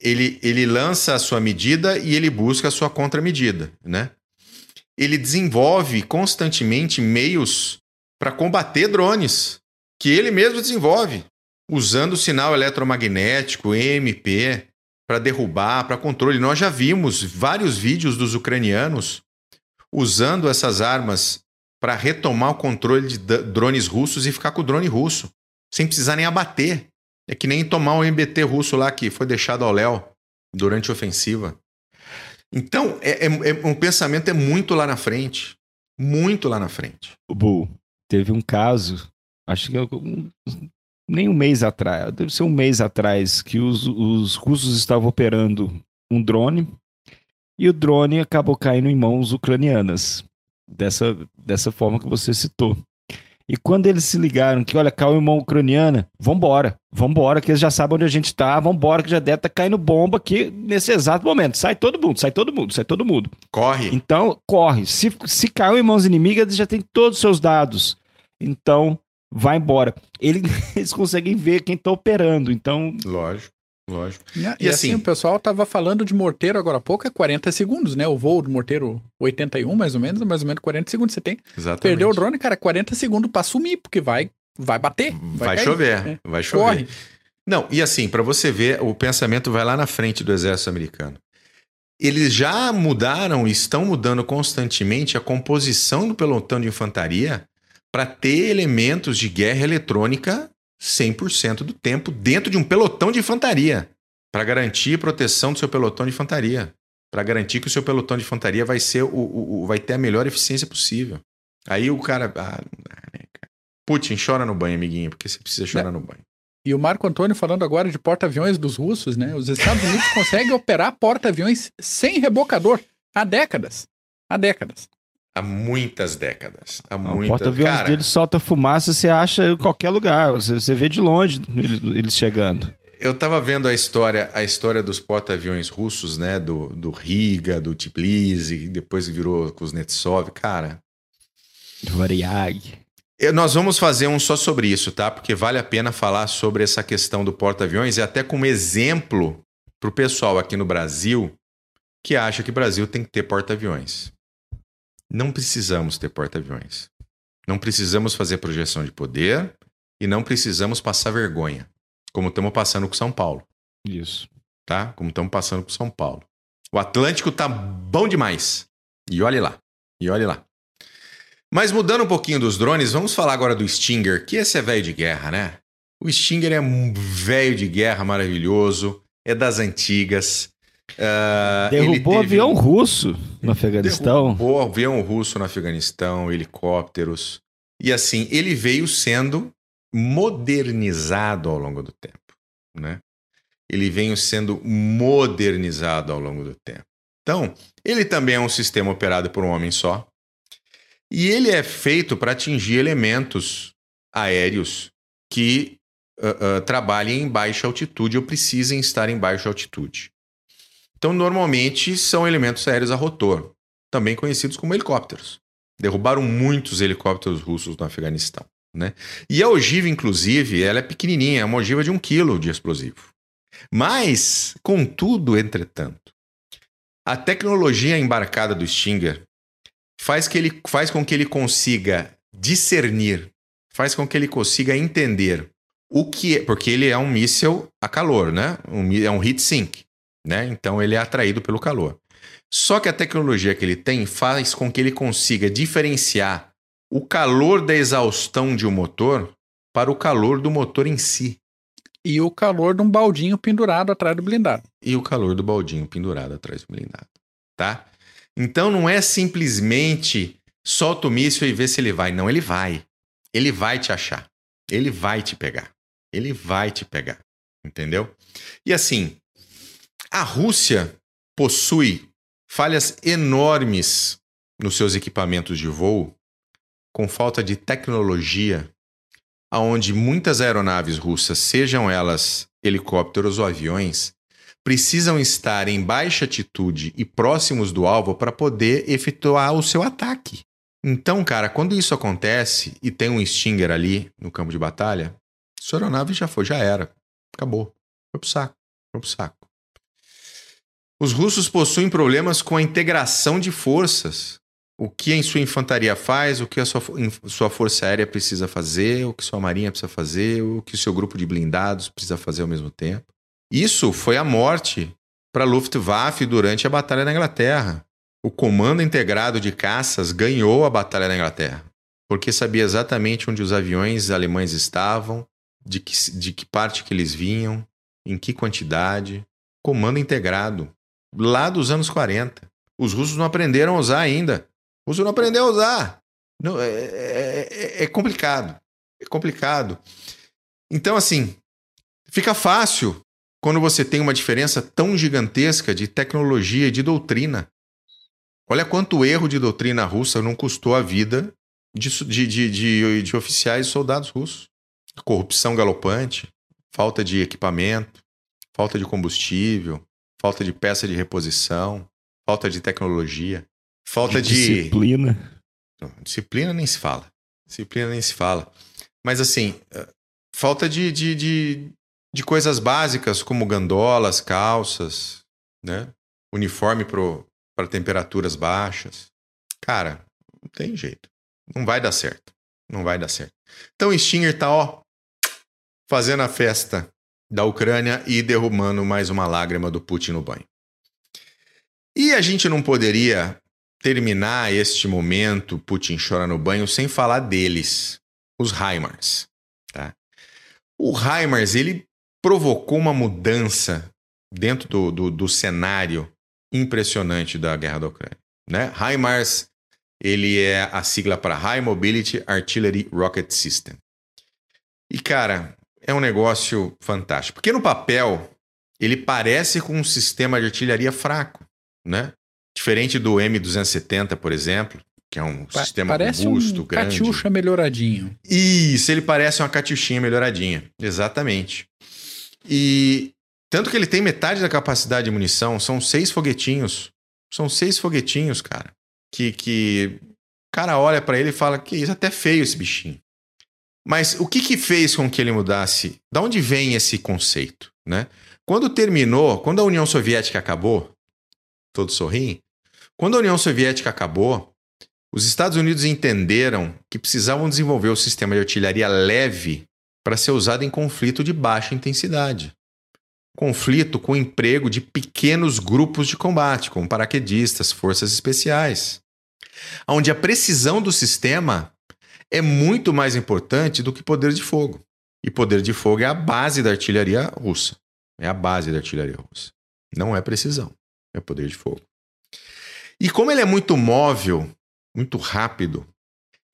ele, ele lança a sua medida e ele busca a sua contramedida, né? Ele desenvolve constantemente meios para combater drones, que ele mesmo desenvolve, usando o sinal eletromagnético, EMP, para derrubar, para controle. Nós já vimos vários vídeos dos ucranianos usando essas armas para retomar o controle de drones russos e ficar com o drone russo, sem precisar nem abater. É que nem tomar um MBT russo lá que foi deixado ao léu durante a ofensiva. Então, é, é, é, um pensamento é muito lá na frente. Muito lá na frente. Bu, teve um caso, acho que um, nem um mês atrás, deve ser um mês atrás, que os, os russos estavam operando um drone e o drone acabou caindo em mãos ucranianas, dessa, dessa forma que você citou. E quando eles se ligaram que, olha, caiu em mão ucraniana, vambora, vambora, que eles já sabem onde a gente tá, vambora, que já deve estar tá caindo bomba aqui nesse exato momento. Sai todo mundo, sai todo mundo, sai todo mundo. Corre. Então, corre. Se, se caiu em mãos inimigas, eles já tem todos os seus dados. Então, vai embora. Ele, eles conseguem ver quem está operando, então... Lógico. Lógico. E, e, e assim, assim, o pessoal estava falando de morteiro agora há pouco, é 40 segundos, né? O voo do morteiro 81, mais ou menos, mais ou menos 40 segundos você tem. Exatamente. Perdeu o drone, cara, 40 segundos para sumir, porque vai, vai bater. Vai, vai chover, é. vai chover. Corre. Não, e assim, para você ver, o pensamento vai lá na frente do exército americano. Eles já mudaram e estão mudando constantemente a composição do pelotão de infantaria para ter elementos de guerra eletrônica 100% do tempo dentro de um pelotão de infantaria, para garantir proteção do seu pelotão de infantaria. para garantir que o seu pelotão de infantaria vai ser o, o, o, vai ter a melhor eficiência possível. Aí o cara, ah, né, Putin, chora no banho, amiguinho, porque você precisa chorar é. no banho. E o Marco Antônio falando agora de porta-aviões dos russos, né? Os Estados Unidos conseguem operar porta-aviões sem rebocador há décadas. Há décadas. Há muitas décadas. Há muitas... O porta-aviões Cara... dele solta fumaça, você acha em qualquer lugar. Você, você vê de longe eles chegando. Eu tava vendo a história, a história dos porta-aviões russos, né? Do, do Riga, do Tbilisi, depois virou Kuznetsov. Cara. Variag. Nós vamos fazer um só sobre isso, tá? Porque vale a pena falar sobre essa questão do porta-aviões e até como exemplo para o pessoal aqui no Brasil que acha que o Brasil tem que ter porta-aviões. Não precisamos ter porta-aviões. Não precisamos fazer projeção de poder e não precisamos passar vergonha, como estamos passando com São Paulo. Isso. Tá? Como estamos passando com São Paulo. O Atlântico tá bom demais. E olhe lá. E olhe lá. Mas mudando um pouquinho dos drones, vamos falar agora do Stinger, que esse é velho de guerra, né? O Stinger é um velho de guerra maravilhoso, é das antigas. Uh, derrubou teve... avião russo no Afeganistão. Derrubou avião russo no Afeganistão, helicópteros. E assim, ele veio sendo modernizado ao longo do tempo, né? Ele veio sendo modernizado ao longo do tempo. Então, ele também é um sistema operado por um homem só, e ele é feito para atingir elementos aéreos que uh, uh, trabalhem em baixa altitude ou precisem estar em baixa altitude. Então, normalmente, são elementos aéreos a rotor, também conhecidos como helicópteros. Derrubaram muitos helicópteros russos no Afeganistão. Né? E a ogiva, inclusive, ela é pequenininha, é uma ogiva de um quilo de explosivo. Mas, contudo, entretanto, a tecnologia embarcada do Stinger faz, que ele, faz com que ele consiga discernir, faz com que ele consiga entender o que é, porque ele é um míssil a calor, né? Um, é um heat sink, né? Então ele é atraído pelo calor. Só que a tecnologia que ele tem faz com que ele consiga diferenciar o calor da exaustão de um motor para o calor do motor em si. E o calor de um baldinho pendurado atrás do blindado. E o calor do baldinho pendurado atrás do blindado, tá? Então não é simplesmente solta o míssil e vê se ele vai. Não, ele vai. Ele vai te achar. Ele vai te pegar. Ele vai te pegar. Entendeu? E assim, a Rússia possui falhas enormes nos seus equipamentos de voo, com falta de tecnologia, aonde muitas aeronaves russas, sejam elas helicópteros ou aviões, precisam estar em baixa altitude e próximos do alvo para poder efetuar o seu ataque. Então, cara, quando isso acontece e tem um Stinger ali no campo de batalha, sua aeronave já foi, já era. Acabou. Foi pro saco. Foi pro saco. Os russos possuem problemas com a integração de forças. O que a sua infantaria faz, o que a sua, sua força aérea precisa fazer, o que sua marinha precisa fazer, o que o seu grupo de blindados precisa fazer ao mesmo tempo. Isso foi a morte para a Luftwaffe durante a Batalha da Inglaterra. O Comando Integrado de Caças ganhou a Batalha da Inglaterra, porque sabia exatamente onde os aviões alemães estavam, de que, de que parte que eles vinham, em que quantidade. Comando Integrado, lá dos anos 40. Os russos não aprenderam a usar ainda. O russo não aprendeu a usar. Não, é, é, é, é complicado. É complicado. Então, assim, fica fácil quando você tem uma diferença tão gigantesca de tecnologia e de doutrina. Olha quanto erro de doutrina russa não custou a vida de, de, de, de, de oficiais e soldados russos. Corrupção galopante, falta de equipamento, falta de combustível, falta de peça de reposição, falta de tecnologia, falta de. Disciplina. Disciplina nem se fala. Disciplina nem se fala. Mas assim, eh, falta de, de, de, de coisas básicas como gandolas, calças, né? Uniforme para temperaturas baixas. Cara, não tem jeito. Não vai dar certo. Não vai dar certo. Então o Stinger tá, ó, fazendo a festa da Ucrânia e derrubando mais uma lágrima do Putin no banho. E a gente não poderia terminar este momento, Putin chora no banho, sem falar deles, os HIMARS. Tá? O HIMARS, ele provocou uma mudança dentro do, do, do cenário impressionante da guerra da Ucrânia. Né? HIMARS ele é a sigla para High Mobility Artillery Rocket System. E cara, é um negócio fantástico. Porque no papel ele parece com um sistema de artilharia fraco, né? Diferente do M270, por exemplo, que é um pa sistema parece robusto, um grande. Catiuxa melhoradinho. Isso, ele parece uma Catiuxinha melhoradinha. Exatamente. E tanto que ele tem metade da capacidade de munição, são seis foguetinhos. São seis foguetinhos, cara. Que, que o cara olha para ele e fala que isso é até feio esse bichinho. Mas o que que fez com que ele mudasse? Da onde vem esse conceito, né? Quando terminou, quando a União Soviética acabou, todos sorriem. Quando a União Soviética acabou, os Estados Unidos entenderam que precisavam desenvolver o sistema de artilharia leve para ser usado em conflito de baixa intensidade. Conflito com o emprego de pequenos grupos de combate, como paraquedistas, forças especiais, onde a precisão do sistema é muito mais importante do que poder de fogo. E poder de fogo é a base da artilharia russa. É a base da artilharia russa. Não é precisão, é poder de fogo. E como ele é muito móvel, muito rápido,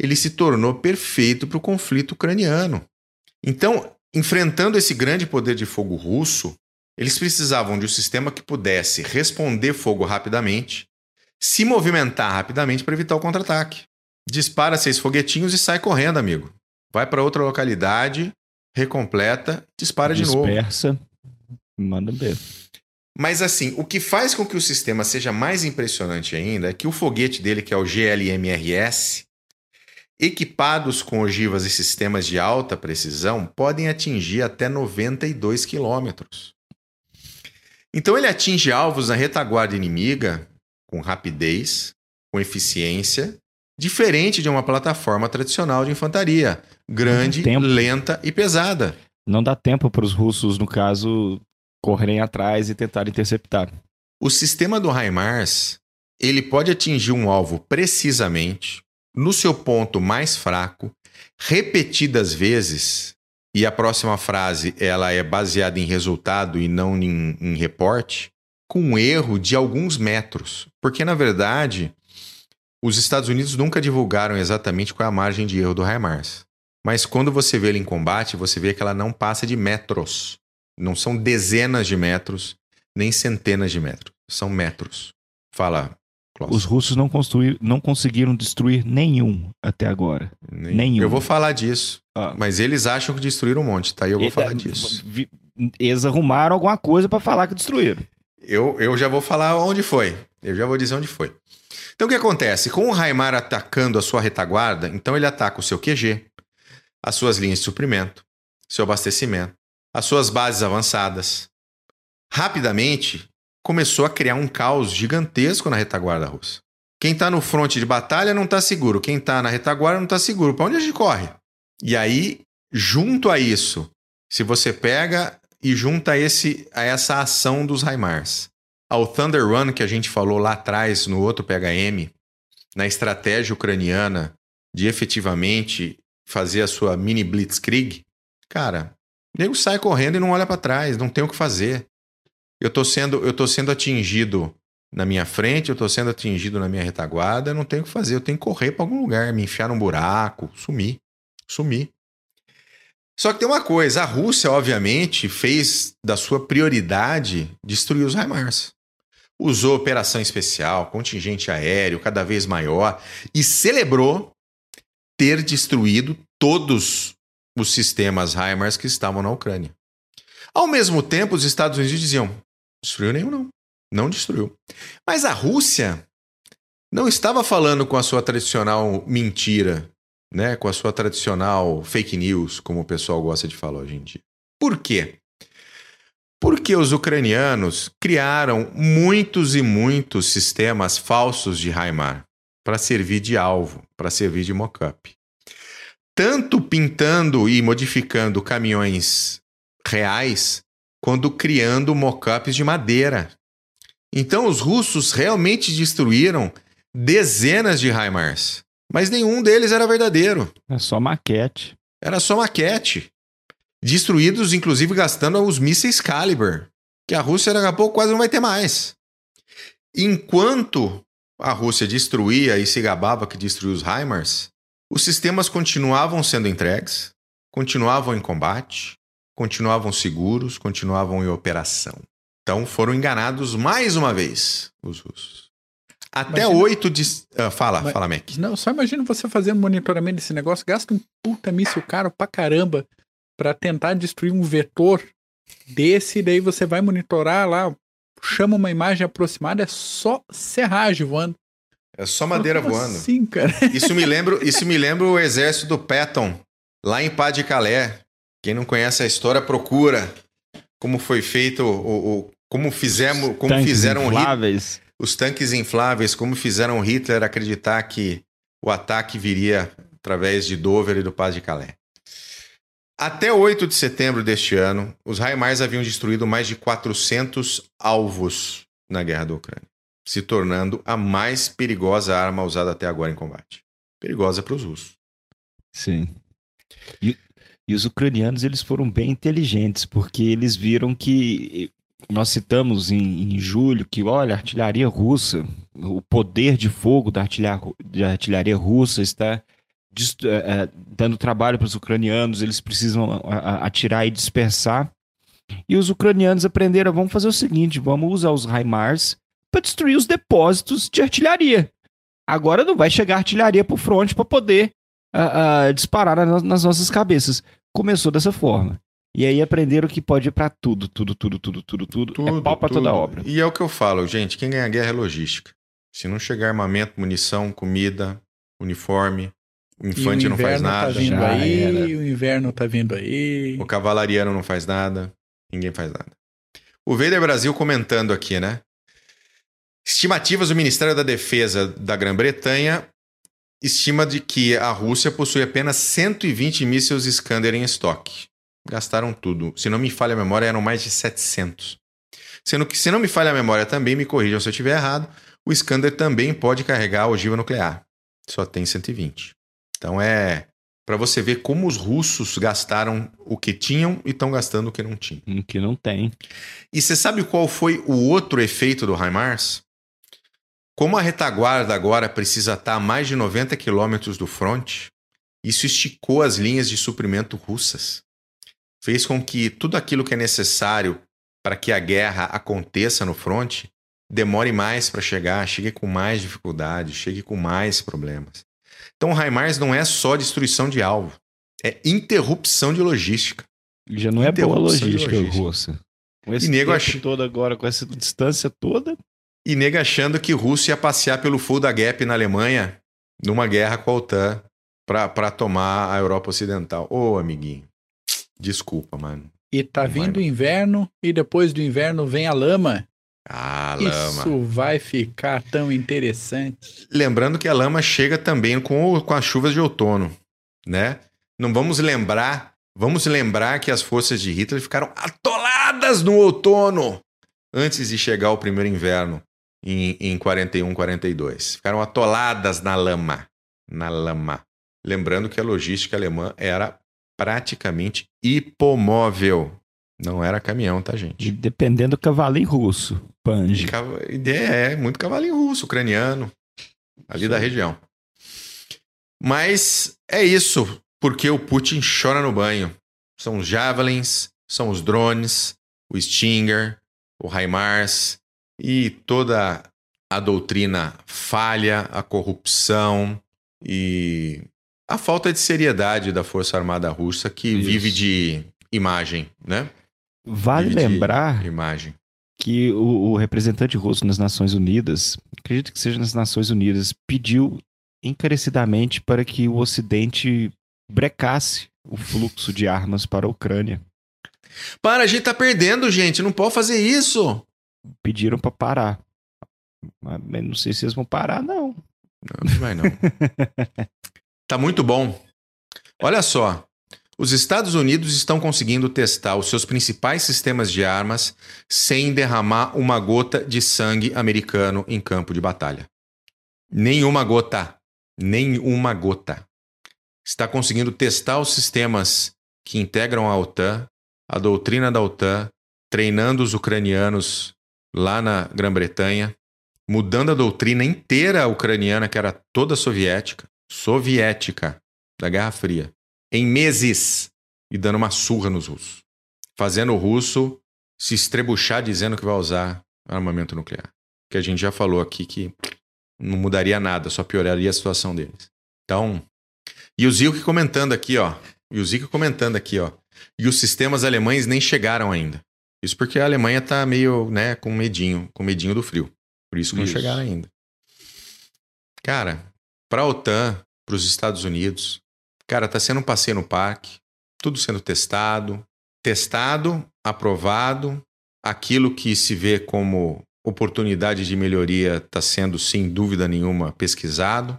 ele se tornou perfeito para o conflito ucraniano. Então, enfrentando esse grande poder de fogo russo, eles precisavam de um sistema que pudesse responder fogo rapidamente, se movimentar rapidamente para evitar o contra-ataque. Dispara seis foguetinhos e sai correndo, amigo. Vai para outra localidade, recompleta, dispara Dispersa. de novo. Dispersa. Manda ver. Mas assim, o que faz com que o sistema seja mais impressionante ainda é que o foguete dele, que é o GLMRS, equipados com ogivas e sistemas de alta precisão, podem atingir até 92 quilômetros. Então ele atinge alvos na retaguarda inimiga com rapidez, com eficiência, diferente de uma plataforma tradicional de infantaria, grande, lenta e pesada. Não dá tempo para os russos, no caso, correrem atrás e tentar interceptar. O sistema do HIMARS, ele pode atingir um alvo precisamente, no seu ponto mais fraco, repetidas vezes, e a próxima frase ela é baseada em resultado e não em, em reporte, com um erro de alguns metros. Porque, na verdade, os Estados Unidos nunca divulgaram exatamente qual é a margem de erro do HIMARS. Mas quando você vê ele em combate, você vê que ela não passa de metros. Não são dezenas de metros, nem centenas de metros. São metros. Fala, Klaus. Os russos não, não conseguiram destruir nenhum até agora. Nem, nenhum. Eu vou falar disso. Ah. Mas eles acham que destruíram um monte, tá? Eu vou falar disso. Eles arrumaram alguma coisa para falar que destruíram. Eu, eu já vou falar onde foi. Eu já vou dizer onde foi. Então o que acontece? Com o Raimar atacando a sua retaguarda, então ele ataca o seu QG, as suas linhas de suprimento, seu abastecimento, as suas bases avançadas. Rapidamente, começou a criar um caos gigantesco na retaguarda russa. Quem está no fronte de batalha não está seguro, quem está na retaguarda não está seguro. Para onde a gente corre? E aí, junto a isso, se você pega e junta esse, a essa ação dos Raimars, ao Thunder Run que a gente falou lá atrás no outro PHM, na estratégia ucraniana de efetivamente fazer a sua mini blitzkrieg, cara, o nego sai correndo e não olha para trás, não tem o que fazer. Eu tô sendo, eu tô sendo atingido na minha frente, eu tô sendo atingido na minha retaguarda, não tenho o que fazer, eu tenho que correr para algum lugar, me enfiar num buraco, sumir, sumir. Só que tem uma coisa, a Rússia, obviamente, fez da sua prioridade destruir os HIMARS. Usou operação especial, contingente aéreo cada vez maior e celebrou ter destruído todos os sistemas HIMARS que estavam na Ucrânia. Ao mesmo tempo, os Estados Unidos diziam: destruiu nenhum, não. Não destruiu. Mas a Rússia não estava falando com a sua tradicional mentira, né? com a sua tradicional fake news, como o pessoal gosta de falar hoje em dia. Por quê? Porque os ucranianos criaram muitos e muitos sistemas falsos de HIMAR para servir de alvo, para servir de mock-up tanto pintando e modificando caminhões reais, quanto criando mockups de madeira. Então os russos realmente destruíram dezenas de HIMARS, mas nenhum deles era verdadeiro. É só maquete. Era só maquete. Destruídos, inclusive, gastando os mísseis Caliber, que a Rússia daqui a pouco quase não vai ter mais. enquanto a Rússia destruía e se gabava que destruiu os HIMARS, os sistemas continuavam sendo entregues, continuavam em combate, continuavam seguros, continuavam em operação. Então foram enganados mais uma vez os russos. Até oito de. Uh, fala, Mas, fala, Mac. Não, só imagina você fazendo monitoramento desse negócio, gasta um puta míssil caro pra caramba para tentar destruir um vetor desse, daí você vai monitorar lá, chama uma imagem aproximada, é só serragem voando. É só madeira Como voando. Sim, cara. Isso me lembra, isso me lembra o exército do Patton, lá em Pas de Calais. Quem não conhece a história, procura como foi feito o, o como fizemos, como tanques fizeram infláveis. os tanques infláveis, como fizeram Hitler acreditar que o ataque viria através de Dover e do Pas de Calais. Até 8 de setembro deste ano, os HIMARS haviam destruído mais de 400 alvos na guerra da Ucrânia, se tornando a mais perigosa arma usada até agora em combate. Perigosa para os russos. Sim. E, e, os ucranianos eles foram bem inteligentes, porque eles viram que nós citamos em, em julho que, olha, a artilharia russa, o poder de fogo da artilharia, da artilharia russa está é, é, dando trabalho para os ucranianos, eles precisam atirar e dispersar. E os ucranianos aprenderam: vamos fazer o seguinte, vamos usar os HIMARS para destruir os depósitos de artilharia. Agora não vai chegar artilharia para o fronte para poder uh, uh, disparar nas, nas nossas cabeças. Começou dessa forma. E aí aprenderam que pode ir para tudo, tudo, tudo, tudo, tudo, tudo. tudo é pau para toda obra. E é o que eu falo, gente, quem ganha guerra é logística. Se não chegar armamento, munição, comida, uniforme, infante não faz tá nada. Tá vindo aí, o inverno tá vindo aí. O cavalariano não faz nada. Ninguém faz nada. O Vader Brasil comentando aqui, né? Estimativas do Ministério da Defesa da Grã-Bretanha estima de que a Rússia possui apenas 120 mísseis Iskander em estoque. Gastaram tudo. Se não me falha a memória, eram mais de 700. Sendo que, se não me falha a memória também, me corrijam se eu estiver errado, o Iskander também pode carregar a ogiva nuclear. Só tem 120. Então é para você ver como os russos gastaram o que tinham e estão gastando o que não tinham. O que não tem. E você sabe qual foi o outro efeito do HIMARS? Como a retaguarda agora precisa estar a mais de 90 quilômetros do fronte, isso esticou as linhas de suprimento russas. Fez com que tudo aquilo que é necessário para que a guerra aconteça no fronte demore mais para chegar, chegue com mais dificuldade, chegue com mais problemas. Então, o HIMARS não é só destruição de alvo, é interrupção de logística. Já não é boa logística, logística. russa. Com esse e nego ach... todo agora, com essa distância toda. E nego achando que Rússia ia passear pelo Fulda Gap na Alemanha numa guerra com a OTAN para tomar a Europa Ocidental. Ô, oh, amiguinho, desculpa, mano. E tá não vindo o inverno e depois do inverno vem a lama. Ah, lama. Isso vai ficar tão interessante. Lembrando que a lama chega também com, com as chuvas de outono, né? Não vamos lembrar, vamos lembrar que as forças de Hitler ficaram atoladas no outono antes de chegar o primeiro inverno em, em 41, 42. Ficaram atoladas na lama, na lama. Lembrando que a logística alemã era praticamente hipomóvel. Não era caminhão, tá, gente? E dependendo do cavalinho russo, Panji. É, muito cavalinho russo, ucraniano, ali Sim. da região. Mas é isso, porque o Putin chora no banho. São os Javelins, são os drones, o Stinger, o HIMARS e toda a doutrina falha, a corrupção e a falta de seriedade da Força Armada Russa que isso. vive de imagem, né? Vale lembrar imagem. que o, o, representante russo nas Nações Unidas, acredito que seja nas Nações Unidas, pediu encarecidamente para que o Ocidente brecasse o fluxo de armas para a Ucrânia. Para, a gente tá perdendo, gente, não pode fazer isso. Pediram para parar. Mas não sei se eles vão parar, não. Não, não vai não. tá muito bom. Olha só, os Estados Unidos estão conseguindo testar os seus principais sistemas de armas sem derramar uma gota de sangue americano em campo de batalha. Nenhuma gota. Nenhuma gota. Está conseguindo testar os sistemas que integram a OTAN, a doutrina da OTAN, treinando os ucranianos lá na Grã-Bretanha mudando a doutrina inteira ucraniana, que era toda soviética, soviética, da Guerra Fria, em meses, e dando uma surra nos russos. Fazendo o russo se estrebuchar dizendo que vai usar armamento nuclear. Que a gente já falou aqui que não mudaria nada, só pioraria a situação deles. Então, e o Zilke comentando aqui, ó. E o Zilke comentando aqui, ó. E os sistemas alemães nem chegaram ainda. Isso porque a Alemanha tá meio, né, com medinho, com medinho do frio. Por isso que isso. não chegaram ainda. Cara, para a OTAN, para os Estados Unidos, cara, tá sendo um passeio no parque, tudo sendo testado, testado, aprovado, aquilo que se vê como oportunidade de melhoria está sendo, sem dúvida nenhuma, pesquisado.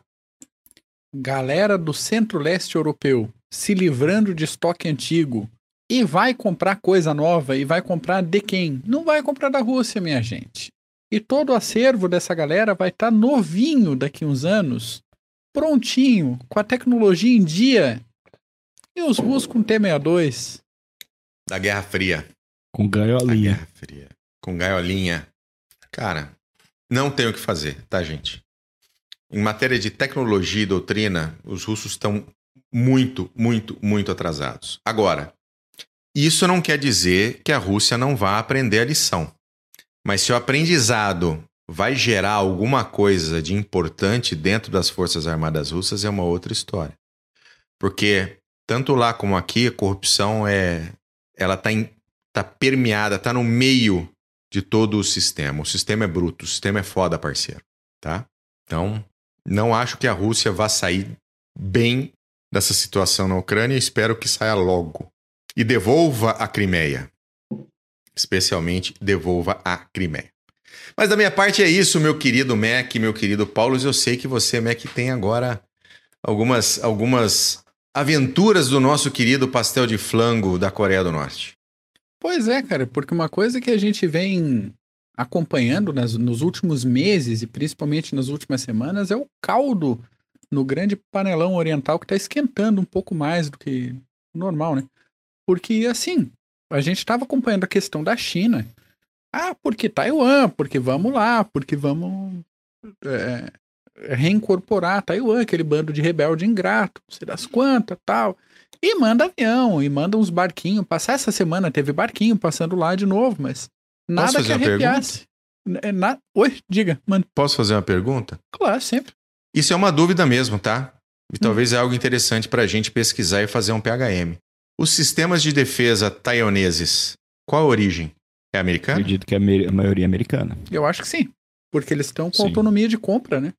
Galera do centro-leste europeu se livrando de estoque antigo e vai comprar coisa nova e vai comprar de quem? Não vai comprar da Rússia, minha gente. E todo o acervo dessa galera vai estar tá novinho daqui uns anos, prontinho, com a tecnologia em dia. E os russos com T-62. Da Guerra Fria. Com gaiolinha. Da Guerra Fria. Com gaiolinha. Cara, não tem o que fazer, tá, gente? Em matéria de tecnologia e doutrina, os russos estão muito, muito, muito atrasados. Agora, isso não quer dizer que a Rússia não vá aprender a lição. Mas se o aprendizado vai gerar alguma coisa de importante dentro das Forças Armadas Russas, é uma outra história. Porque tanto lá como aqui, a corrupção é ela está tá permeada, está no meio de todo o sistema. O sistema é bruto, o sistema é foda, parceiro, tá? Então, não acho que a Rússia vá sair bem dessa situação na Ucrânia, espero que saia logo. E devolva a Crimeia. Especialmente devolva a Crimeia. Mas da minha parte é isso, meu querido Mac, meu querido Paulo. Eu sei que você, Mac, tem agora algumas, algumas aventuras do nosso querido pastel de flango da Coreia do Norte. Pois é, cara, porque uma coisa que a gente vem acompanhando nas, nos últimos meses e principalmente nas últimas semanas é o caldo no grande panelão oriental que está esquentando um pouco mais do que normal, né? Porque, assim, a gente estava acompanhando a questão da China. Ah, porque Taiwan, porque vamos lá, porque vamos é, reincorporar Taiwan, aquele bando de rebelde ingrato, não sei das quantas, tal. E manda avião, e manda uns barquinhos passar. Essa semana teve barquinho passando lá de novo, mas nada que arrepiasse. É, na... Oi, diga, mano. Posso fazer uma pergunta? Claro, sempre. Isso é uma dúvida mesmo, tá? E hum. talvez é algo interessante para a gente pesquisar e fazer um PHM. Os sistemas de defesa taiwaneses, qual a origem? É americana? Acredito que é a maioria é americana. Eu acho que sim. Porque eles estão com sim. autonomia de compra, né?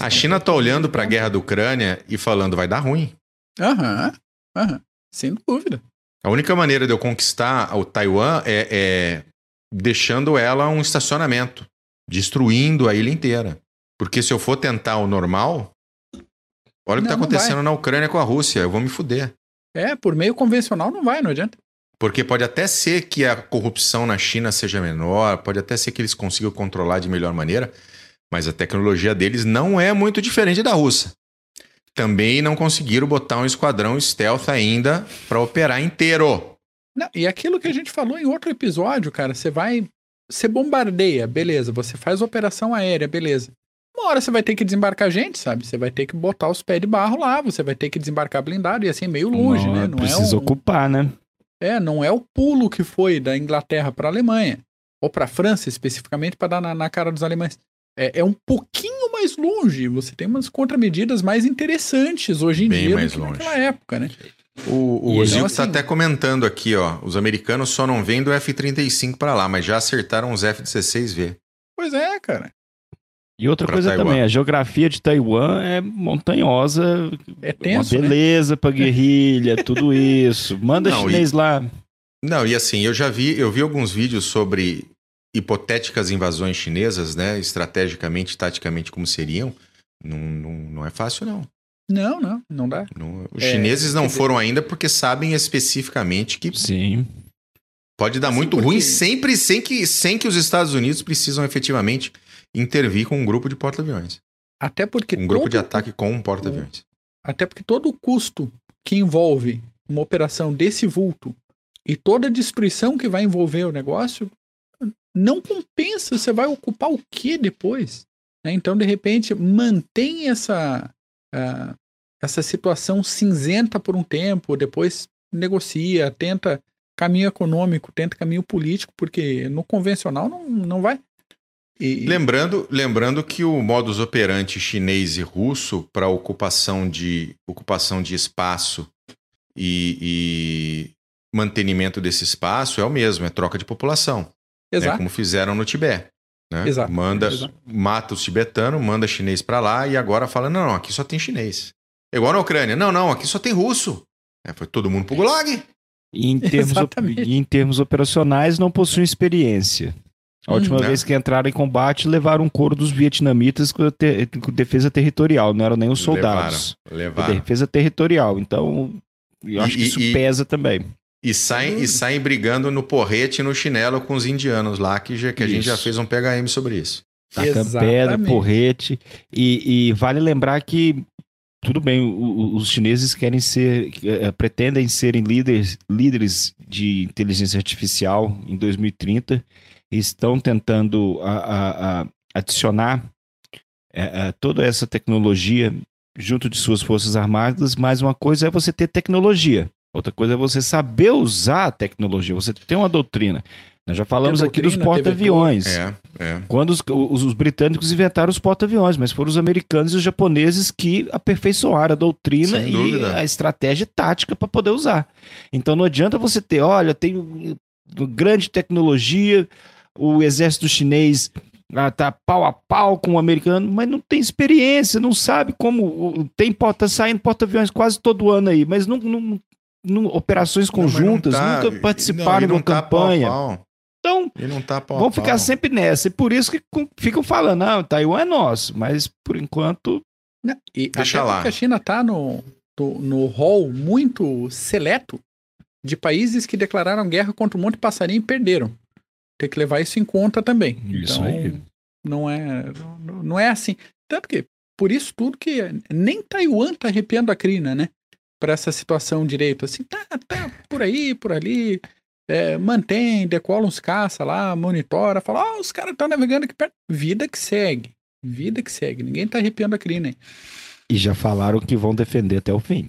A China tá olhando para a guerra da Ucrânia e falando vai dar ruim. Aham, aham, sem dúvida. A única maneira de eu conquistar o Taiwan é, é deixando ela um estacionamento, destruindo a ilha inteira. Porque se eu for tentar o normal, olha o que está acontecendo na Ucrânia com a Rússia, eu vou me fuder. É, por meio convencional não vai, não adianta. Porque pode até ser que a corrupção na China seja menor, pode até ser que eles consigam controlar de melhor maneira, mas a tecnologia deles não é muito diferente da russa também não conseguiram botar um esquadrão stealth ainda para operar inteiro. Não, e aquilo que a gente falou em outro episódio, cara, você vai. Você bombardeia, beleza. Você faz operação aérea, beleza. Uma hora você vai ter que desembarcar gente, sabe? Você vai ter que botar os pés de barro lá, você vai ter que desembarcar blindado e assim meio longe, não, né? Não precisa é um... ocupar, né? É, não é o pulo que foi da Inglaterra para a Alemanha, ou para a França especificamente, para dar na, na, cara dos alemães é, é, um pouquinho mais longe. Você tem umas contramedidas mais interessantes hoje em Bem dia mais do que longe. naquela época, né? O, o Zilko está assim, até comentando aqui, ó. Os americanos só não vêm do F-35 para lá, mas já acertaram os F-16V. Pois é, cara. E outra coisa Taiwan. também, a geografia de Taiwan é montanhosa, é tenso, uma né? beleza né? para guerrilha, tudo isso. Manda não, chinês e, lá. Não, e assim, eu já vi, eu vi alguns vídeos sobre hipotéticas invasões chinesas, né, estrategicamente, taticamente, como seriam, não, não, não é fácil, não. Não, não, não dá. Não, os é, chineses não foram dizer... ainda porque sabem especificamente que. Sim. Pode dar assim, muito porque... ruim sempre sem que, sem que os Estados Unidos precisam efetivamente intervir com um grupo de porta-aviões. Até porque. Um grupo de ataque com um porta-aviões. Até porque todo o custo que envolve uma operação desse vulto e toda a destruição que vai envolver o negócio não compensa. Você vai ocupar o que depois? Né? Então, de repente, mantém essa, uh, essa situação cinzenta por um tempo, depois negocia, tenta caminho econômico, tenta caminho político, porque no convencional não, não vai. E... Lembrando, lembrando que o modus operandi chinês e russo para ocupação de, ocupação de espaço e, e, mantenimento desse espaço é o mesmo, é troca de população. Né? Exato. Né? Como fizeram no Tibete. Né? Exato. Manda, Exato. mata os tibetanos, manda chinês para lá e agora fala: não, não, aqui só tem chinês. Igual na Ucrânia. Não, não, aqui só tem russo. É, foi todo mundo pro Gulag. E em termos, em termos operacionais, não possuem experiência. A última hum, vez que entraram em combate, levaram um coro dos vietnamitas com, te, com defesa territorial, não eram nem os soldados. Levaram, levaram. Defesa territorial. Então, eu acho e, que isso e, pesa também. E saem, e saem brigando no porrete e no chinelo com os indianos lá, que, já, que a gente já fez um PHM sobre isso. Tacam pedra, porrete. E, e, vale lembrar que, tudo bem, os chineses querem ser, é, pretendem serem líderes, líderes de inteligência artificial em 2030 estão tentando a, a, a adicionar é, toda essa tecnologia junto de suas forças armadas, mas uma coisa é você ter tecnologia, outra coisa é você saber usar a tecnologia, você tem uma doutrina. Nós já falamos doutrina, aqui dos porta-aviões. É, é. Quando os, os, os, britânicos inventaram os porta-aviões, mas foram os americanos e os japoneses que aperfeiçoaram a doutrina Sem e dúvida. a estratégia tática para poder usar. Então não adianta você ter, olha, tem grande tecnologia, o exército chinês ah, tá pau a pau com o americano, mas não tem experiência, não sabe como. Tem porta saindo porta-aviões quase todo ano aí, mas não, não, não operações conjuntas, não, tá, nunca participaram de uma tá campanha. Pau pau. Então, tá pau vão ficar sempre nessa. E por isso que ficam falando, ah, Taiwan é nosso, mas por enquanto. E Deixa lá. a China tá no, no, hall muito seleto de países que declararam guerra contra um monte de passarinho e perderam tem que levar isso em conta também. Isso então, aí. Não é, não é assim. Tanto que, por isso tudo que nem Taiwan tá arrepiando a crina, né? Para essa situação direito. Assim, tá, tá por aí, por ali. É, mantém, decola uns caça lá, monitora, fala, ó, oh, os caras estão navegando aqui perto. Vida que segue. Vida que segue. Ninguém tá arrepiando a crina. Hein? E já falaram que vão defender até o fim.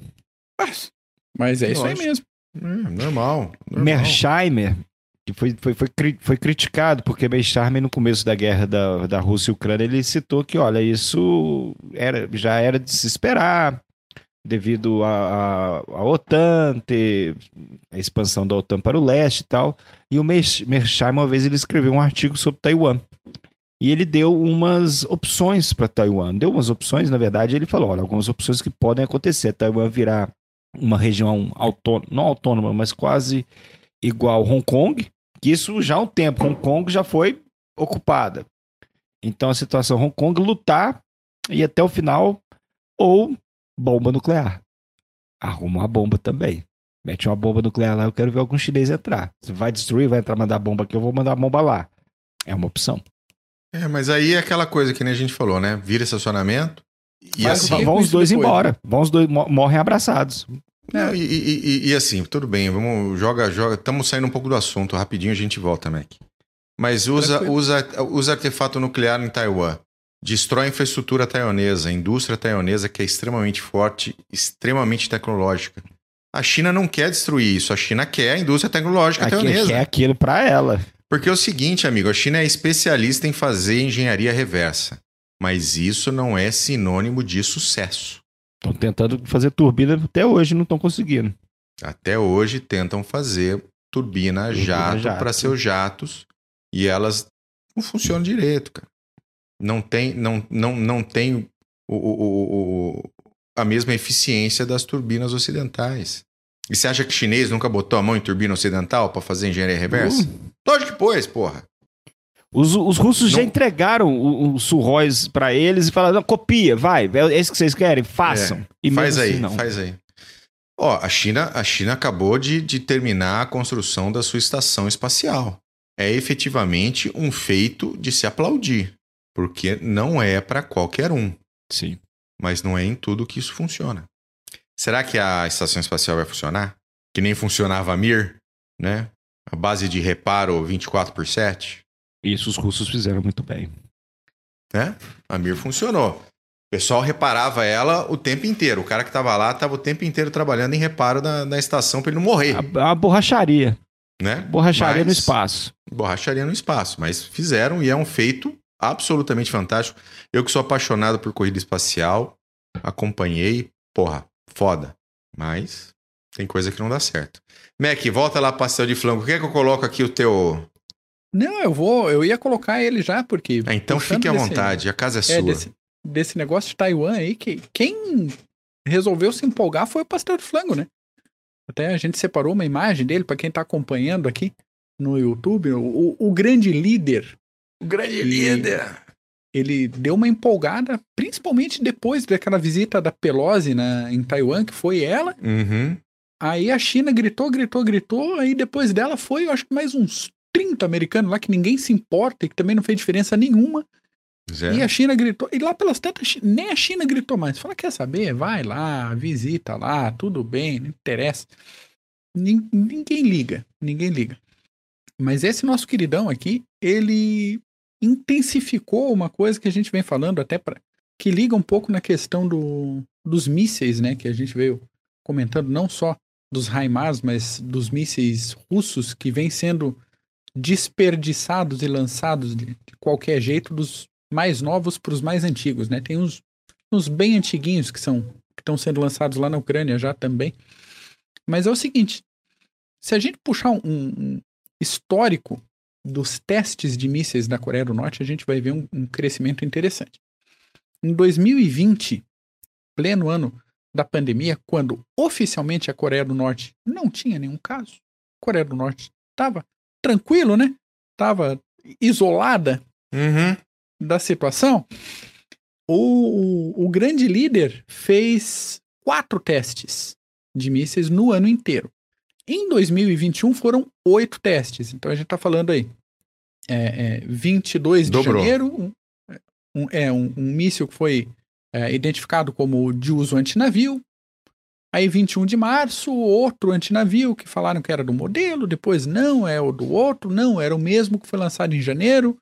Mas, mas é isso aí mesmo. É, normal, normal. Mersheimer que foi, foi, foi, foi criticado, porque Mencharme, no começo da guerra da, da Rússia e Ucrânia, ele citou que, olha, isso era, já era de se esperar, devido à OTAN, ter a expansão da OTAN para o leste e tal. E o Mersheim, uma vez, ele escreveu um artigo sobre Taiwan. E ele deu umas opções para Taiwan. Deu umas opções, na verdade, ele falou: olha, algumas opções que podem acontecer. Taiwan virar uma região autônoma, não autônoma, mas quase igual Hong Kong, isso já há um tempo. Hong Kong já foi ocupada. Então a situação Hong Kong lutar e até o final ou bomba nuclear. Arruma uma bomba também. Mete uma bomba nuclear lá, eu quero ver algum chinês entrar. Se vai destruir, vai entrar, mandar bomba aqui, eu vou mandar bomba lá. É uma opção. É, mas aí é aquela coisa que nem a gente falou, né? Vira estacionamento e mas assim... Vão os dois depois, embora. Né? Vão os dois, morrem abraçados. Não, e, e, e, assim, tudo bem, vamos, joga, joga. Estamos saindo um pouco do assunto, rapidinho a gente volta, Mac. Mas usa, usa, usa artefato nuclear em Taiwan. Destrói a infraestrutura taiwanesa, a indústria taiwanesa que é extremamente forte, extremamente tecnológica. A China não quer destruir isso, a China quer a indústria tecnológica Aqui, taiwanesa. quer aquilo para ela. Porque é o seguinte, amigo, a China é especialista em fazer engenharia reversa. Mas isso não é sinônimo de sucesso. Estão tentando fazer turbina até hoje, não estão conseguindo. Até hoje tentam fazer turbina, turbina jato, jato. para seus jatos e elas não funcionam direito, cara. Não tem, não, não, não tem o, o, o, a mesma eficiência das turbinas ocidentais. E você acha que chinês nunca botou a mão em turbina ocidental para fazer engenharia reversa? Uh. Lógico que pôs, porra. Os, os russos não... já entregaram os surróis para eles e falaram: copia, vai, é isso que vocês querem, façam. É, faz aí, assim, faz aí. Ó, a China, a China acabou de, de terminar a construção da sua estação espacial. É efetivamente um feito de se aplaudir, porque não é para qualquer um. Sim. Mas não é em tudo que isso funciona. Será que a estação espacial vai funcionar? Que nem funcionava a Mir, né? A base de reparo 24 por 7? Isso os russos fizeram muito bem. Né? A Mir funcionou. O pessoal reparava ela o tempo inteiro. O cara que estava lá estava o tempo inteiro trabalhando em reparo na, na estação para ele não morrer. A, a borracharia. Né? Borracharia mas, no espaço. Borracharia no espaço. Mas fizeram e é um feito absolutamente fantástico. Eu que sou apaixonado por corrida espacial, acompanhei. Porra, foda. Mas tem coisa que não dá certo. Mac, volta lá pastel de flango. Quer que eu coloco aqui o teu. Não, eu vou. Eu ia colocar ele já, porque. É, então fique à desse, vontade, a casa é, é sua. Desse, desse negócio de Taiwan aí, que quem resolveu se empolgar foi o pastel de flango, né? Até a gente separou uma imagem dele para quem tá acompanhando aqui no YouTube. O, o grande líder. O grande líder. Ele deu uma empolgada, principalmente depois daquela visita da Pelosi na, em Taiwan, que foi ela. Uhum. Aí a China gritou, gritou, gritou, aí depois dela foi, eu acho que mais uns 30 americanos lá que ninguém se importa e que também não fez diferença nenhuma. Zé. E a China gritou, e lá pelas tantas, nem a China gritou mais. Fala, quer saber? Vai lá, visita lá, tudo bem, não interessa. Ninguém liga, ninguém liga. Mas esse nosso queridão aqui, ele intensificou uma coisa que a gente vem falando até para que liga um pouco na questão do, dos mísseis, né, que a gente veio comentando não só dos HIMARS, mas dos mísseis russos que vêm sendo desperdiçados e lançados de, de qualquer jeito dos mais novos para os mais antigos, né? Tem uns, uns bem antiguinhos que são que estão sendo lançados lá na Ucrânia já também. Mas é o seguinte, se a gente puxar um, um histórico dos testes de mísseis da Coreia do Norte, a gente vai ver um, um crescimento interessante. Em 2020, pleno ano da pandemia, quando oficialmente a Coreia do Norte não tinha nenhum caso. A Coreia do Norte estava tranquilo, né? Estava isolada uhum. da situação. O, o, o grande líder fez quatro testes de mísseis no ano inteiro. Em 2021 foram oito testes. Então a gente está falando aí. É, é, 22 Dobrou. de janeiro, um, um, é um, um míssil que foi é, identificado como de uso antinavio. Aí, 21 de março, outro antinavio que falaram que era do modelo, depois não, é o do outro, não, era o mesmo que foi lançado em janeiro.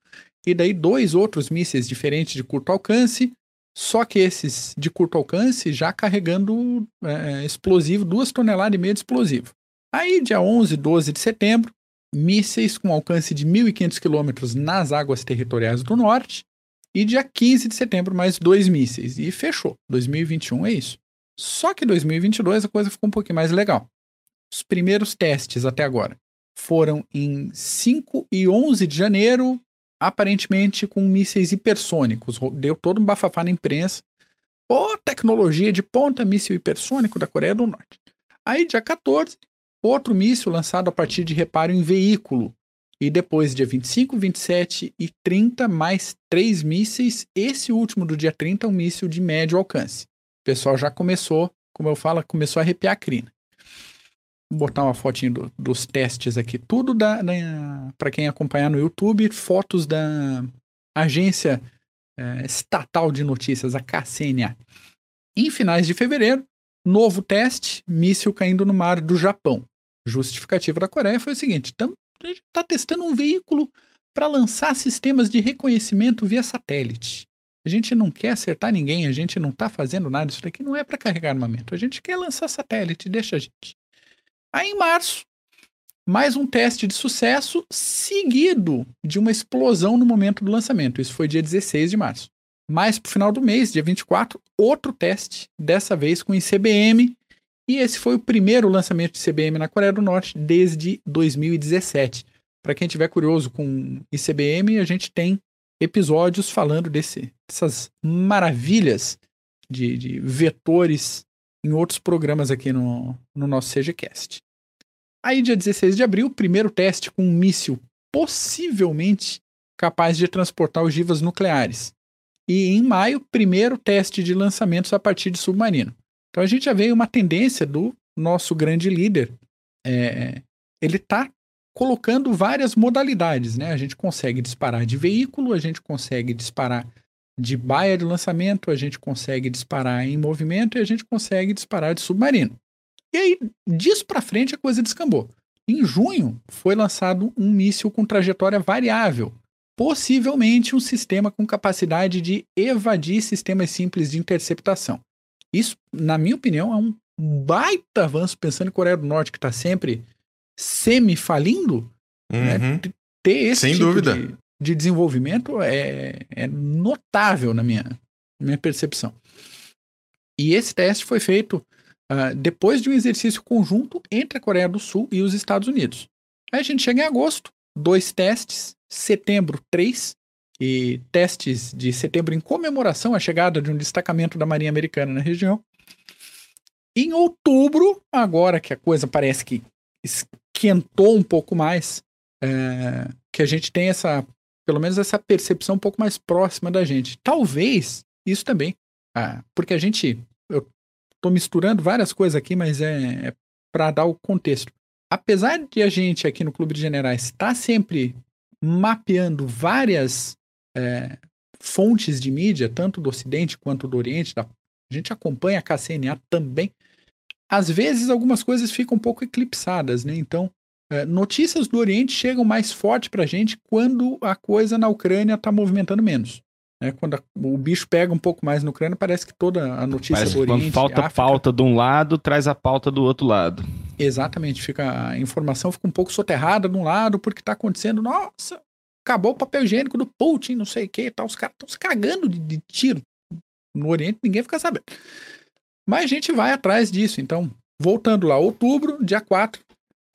E daí, dois outros mísseis diferentes de curto alcance, só que esses de curto alcance já carregando é, explosivo, duas toneladas e meia de explosivo. Aí, dia 11 e 12 de setembro, mísseis com alcance de 1.500 quilômetros nas águas territoriais do norte, e dia 15 de setembro, mais dois mísseis. E fechou. 2021 é isso. Só que 2022 a coisa ficou um pouquinho mais legal. Os primeiros testes até agora foram em 5 e 11 de janeiro, aparentemente com mísseis hipersônicos. Deu todo um bafafá na imprensa. Pô, tecnologia de ponta, míssil hipersônico da Coreia do Norte. Aí, dia 14, outro míssil lançado a partir de reparo em veículo, e depois, dia 25, 27 e 30, mais três mísseis. Esse último do dia 30 é um míssil de médio alcance. Pessoal já começou, como eu falo, começou a arrepiar a crina. Vou botar uma fotinho do, dos testes aqui. Tudo da, da para quem acompanhar no YouTube, fotos da agência é, estatal de notícias, a KCNA. Em finais de fevereiro, novo teste, míssil caindo no mar do Japão. Justificativa da Coreia foi o seguinte: está testando um veículo para lançar sistemas de reconhecimento via satélite. A gente não quer acertar ninguém, a gente não está fazendo nada. Isso daqui não é para carregar armamento. A gente quer lançar satélite, deixa a gente. Aí em março, mais um teste de sucesso seguido de uma explosão no momento do lançamento. Isso foi dia 16 de março. Mais para o final do mês, dia 24, outro teste, dessa vez com ICBM e esse foi o primeiro lançamento de CBM na Coreia do Norte desde 2017. Para quem tiver curioso com ICBM, a gente tem episódios falando desse, dessas maravilhas de, de vetores em outros programas aqui no, no nosso CGCast. Aí, dia 16 de abril, primeiro teste com um míssil possivelmente capaz de transportar ogivas nucleares. E em maio, primeiro teste de lançamentos a partir de submarino. Então a gente já vê uma tendência do nosso grande líder. É, ele está colocando várias modalidades, né? A gente consegue disparar de veículo, a gente consegue disparar de baia de lançamento, a gente consegue disparar em movimento e a gente consegue disparar de submarino. E aí, disso para frente, a coisa descambou. Em junho, foi lançado um míssil com trajetória variável, possivelmente um sistema com capacidade de evadir sistemas simples de interceptação. Isso, na minha opinião, é um baita avanço, pensando em Coreia do Norte, que está sempre semi-falindo, né? uhum. né? ter esse Sem tipo dúvida. De, de desenvolvimento é, é notável na minha, minha percepção. E esse teste foi feito uh, depois de um exercício conjunto entre a Coreia do Sul e os Estados Unidos. Aí a gente chega em agosto, dois testes, setembro, três, e testes de setembro em comemoração à chegada de um destacamento da Marinha Americana na região. Em outubro, agora que a coisa parece que esquentou um pouco mais, é, que a gente tem essa, pelo menos essa percepção um pouco mais próxima da gente. Talvez isso também, ah, porque a gente, eu tô misturando várias coisas aqui, mas é, é para dar o contexto. Apesar de a gente aqui no Clube de Generais estar tá sempre mapeando várias é, fontes de mídia, tanto do Ocidente quanto do Oriente, da, a gente acompanha a KCNA também. Às vezes algumas coisas ficam um pouco eclipsadas, né? Então, é, notícias do Oriente chegam mais forte para a gente quando a coisa na Ucrânia está movimentando menos. Né? Quando a, o bicho pega um pouco mais na Ucrânia, parece que toda a notícia parece do Oriente. Quando falta África, pauta de um lado, traz a pauta do outro lado. Exatamente, fica a informação fica um pouco soterrada de um lado, porque está acontecendo, nossa, acabou o papel higiênico do Putin, não sei o que, tá, os caras estão se cagando de, de tiro. No Oriente ninguém fica sabendo. Mas a gente vai atrás disso. Então, voltando lá, outubro, dia 4,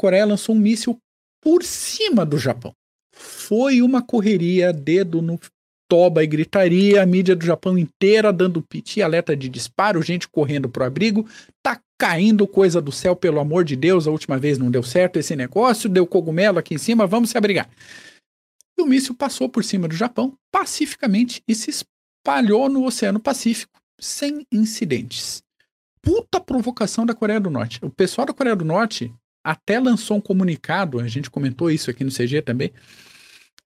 Coreia lançou um míssil por cima do Japão. Foi uma correria, dedo no toba e gritaria, a mídia do Japão inteira dando piti, alerta de disparo, gente correndo pro abrigo, tá caindo coisa do céu, pelo amor de Deus, a última vez não deu certo esse negócio, deu cogumelo aqui em cima, vamos se abrigar. E o míssil passou por cima do Japão pacificamente e se espalhou no Oceano Pacífico sem incidentes. Puta provocação da Coreia do Norte. O pessoal da Coreia do Norte até lançou um comunicado, a gente comentou isso aqui no CG também,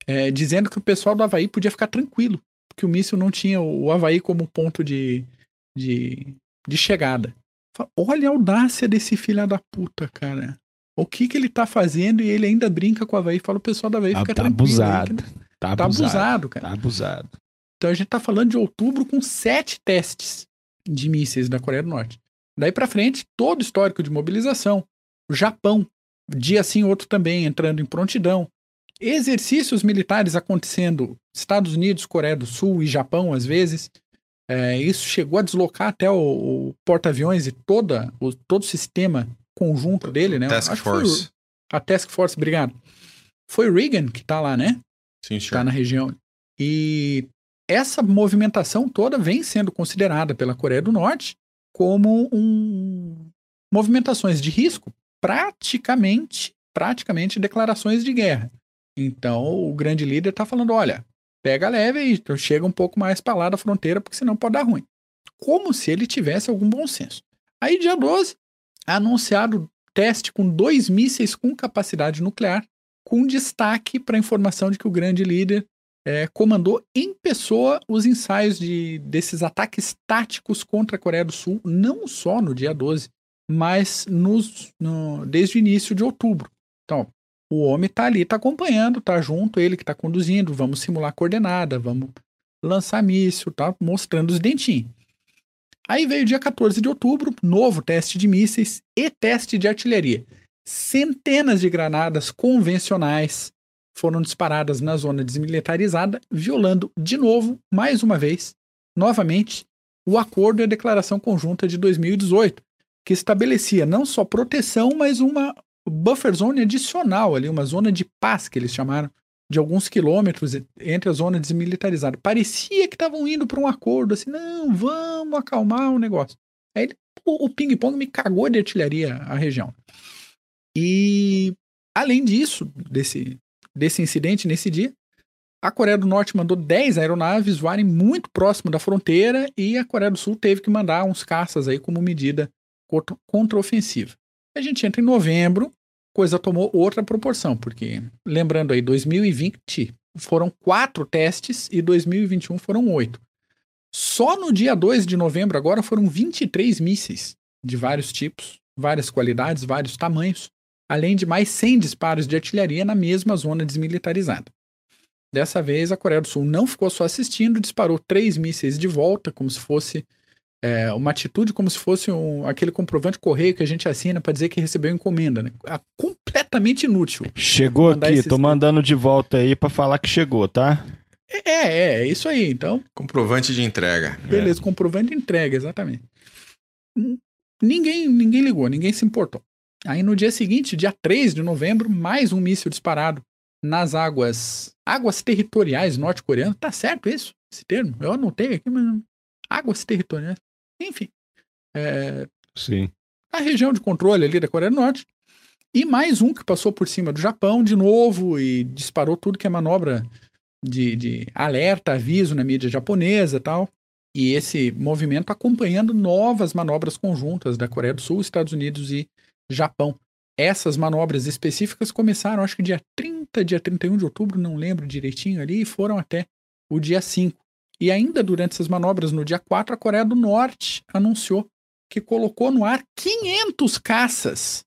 é, dizendo que o pessoal do Havaí podia ficar tranquilo, porque o míssil não tinha o Havaí como ponto de, de, de chegada. Olha a audácia desse filho da puta, cara. O que que ele tá fazendo e ele ainda brinca com o Havaí. Fala o pessoal do Havaí tá, fica tá tranquilo. Abusado. Tá, tá abusado. abusado, cara. Tá abusado. Então a gente tá falando de outubro com sete testes de mísseis da Coreia do Norte. Daí para frente, todo o histórico de mobilização. Japão, dia sim, outro também, entrando em prontidão exercícios militares acontecendo, Estados Unidos, Coreia do Sul e Japão, às vezes. É, isso chegou a deslocar até o, o porta-aviões e toda, o, todo o sistema conjunto dele, né? Task Force. a Task Force, obrigado. Foi Reagan que tá lá, né? Sim, senhor. Tá na região. E essa movimentação toda vem sendo considerada pela Coreia do Norte como um movimentações de risco, praticamente, praticamente declarações de guerra. Então o grande líder está falando: olha, pega leve aí, então chega um pouco mais para lá da fronteira, porque senão pode dar ruim. Como se ele tivesse algum bom senso. Aí, dia 12, anunciado teste com dois mísseis com capacidade nuclear, com destaque para a informação de que o grande líder é, comandou em pessoa os ensaios de, desses ataques táticos contra a Coreia do Sul, não só no dia 12, mas nos, no, desde o início de outubro. Então, o homem tá ali, tá acompanhando, tá junto, ele que tá conduzindo, vamos simular coordenada, vamos lançar míssil, tá mostrando os dentinhos. Aí veio dia 14 de outubro, novo teste de mísseis e teste de artilharia. Centenas de granadas convencionais foram disparadas na zona desmilitarizada, violando de novo, mais uma vez, novamente, o acordo e a declaração conjunta de 2018, que estabelecia não só proteção, mas uma buffer zone adicional ali, uma zona de paz que eles chamaram, de alguns quilômetros entre a zona desmilitarizada. Parecia que estavam indo para um acordo, assim, não, vamos acalmar o negócio. Aí o, o ping-pong me cagou de artilharia a região. E além disso, desse, desse incidente nesse dia, a Coreia do Norte mandou 10 aeronaves voarem muito próximo da fronteira e a Coreia do Sul teve que mandar uns caças aí como medida contra-ofensiva. A gente entra em novembro, coisa tomou outra proporção, porque lembrando aí, 2020 foram quatro testes e 2021 foram oito. Só no dia 2 de novembro agora foram 23 mísseis de vários tipos, várias qualidades, vários tamanhos, além de mais 100 disparos de artilharia na mesma zona desmilitarizada. Dessa vez, a Coreia do Sul não ficou só assistindo, disparou três mísseis de volta, como se fosse é, uma atitude, como se fosse um, aquele comprovante correio que a gente assina para dizer que recebeu encomenda, né? É completamente inútil. Chegou aqui, tô mandando de volta aí para falar que chegou, tá? É, é, é isso aí, então. Comprovante de entrega. Beleza, é. comprovante de entrega, exatamente. Ninguém, ninguém ligou, ninguém se importou. Aí no dia seguinte, dia 3 de novembro, mais um míssil disparado nas águas águas territoriais norte-coreanas. Tá certo isso? Esse termo? Eu anotei aqui, mas águas territoriais. Enfim. É, Sim. A região de controle ali da Coreia do Norte. E mais um que passou por cima do Japão de novo e disparou tudo que é manobra de, de alerta, aviso na mídia japonesa tal. E esse movimento acompanhando novas manobras conjuntas da Coreia do Sul, Estados Unidos e Japão. Essas manobras específicas começaram, acho que dia 30, dia 31 de outubro, não lembro direitinho ali, e foram até o dia 5. E ainda durante essas manobras, no dia 4, a Coreia do Norte anunciou que colocou no ar 500 caças.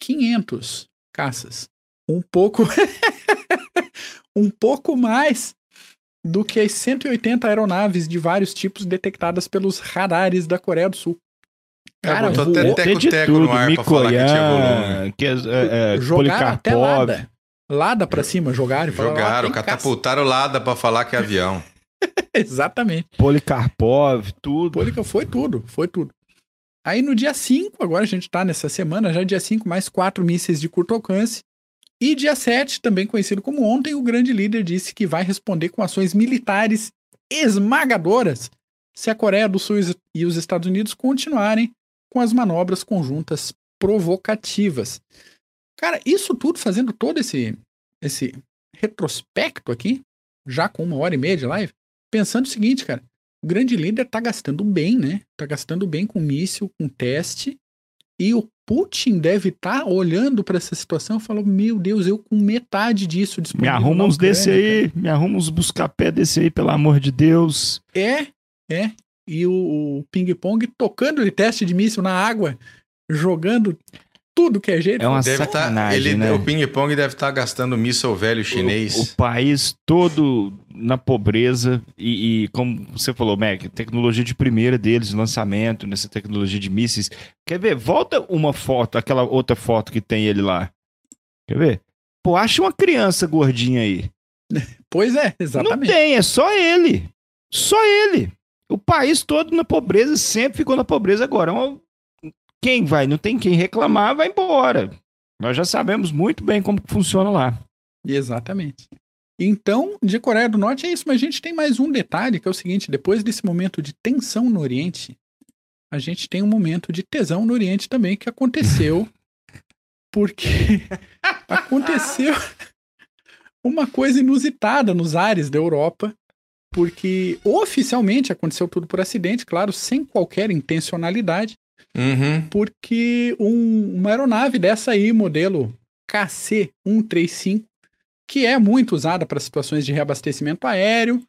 500 caças. Um pouco. um pouco mais do que as 180 aeronaves de vários tipos detectadas pelos radares da Coreia do Sul. Cara, botou até teco-teco no ar pra falar que tinha volume. Que é, é, é jogaram até Lada. Lada pra cima, jogaram. Jogaram, catapultaram Lada pra falar que é avião. Exatamente. Polikarpov, tudo. Polica foi tudo, foi tudo. Aí no dia 5, agora a gente tá nessa semana, já dia 5, mais quatro mísseis de curto alcance. E dia 7, também conhecido como ontem, o grande líder disse que vai responder com ações militares esmagadoras se a Coreia do Sul e os Estados Unidos continuarem com as manobras conjuntas provocativas. Cara, isso tudo fazendo todo esse, esse retrospecto aqui, já com uma hora e meia de live, pensando o seguinte, cara, o grande líder tá gastando bem, né? Tá gastando bem com míssil, com teste, e o Putin deve estar tá olhando para essa situação e falando: Meu Deus, eu com metade disso disponível. Me arruma uns desse aí, me arruma uns buscar-pé desse aí, pelo amor de Deus. É, é e o, o ping-pong tocando de teste de míssil na água, jogando tudo que é jeito. É uma deve tá- sacanagem, tá, ele, né? O ping-pong deve estar tá gastando míssil velho chinês. O, o, país todo na pobreza e, e, como você falou, Mac, tecnologia de primeira deles, lançamento nessa tecnologia de mísseis. Quer ver? Volta uma foto, aquela outra foto que tem ele lá. Quer ver? Pô, acha uma criança gordinha aí. Pois é, exatamente. Não tem, é só ele. Só ele. O país todo na pobreza, sempre ficou na pobreza agora. Quem vai? Não tem quem reclamar, vai embora. Nós já sabemos muito bem como funciona lá. Exatamente. Então, de Coreia do Norte é isso, mas a gente tem mais um detalhe, que é o seguinte: depois desse momento de tensão no Oriente, a gente tem um momento de tesão no Oriente também que aconteceu. porque aconteceu uma coisa inusitada nos ares da Europa porque oficialmente aconteceu tudo por acidente, claro, sem qualquer intencionalidade, uhum. porque um, uma aeronave dessa aí, modelo KC-135, que é muito usada para situações de reabastecimento aéreo,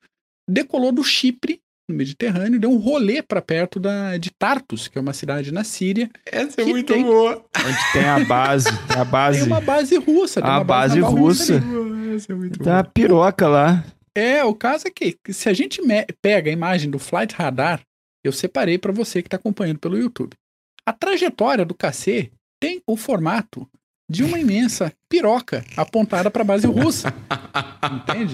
decolou do Chipre, no Mediterrâneo, deu um rolê para perto da, de Tartus, que é uma cidade na Síria. Essa é muito tem, boa. Onde tem a base. A base tem uma base russa. a base, base russa. russa. Essa é muito tem boa. a piroca lá. É, o caso é que se a gente pega a imagem do Flight Radar, eu separei para você que está acompanhando pelo YouTube. A trajetória do KC tem o formato de uma imensa piroca apontada para a base russa. Entende?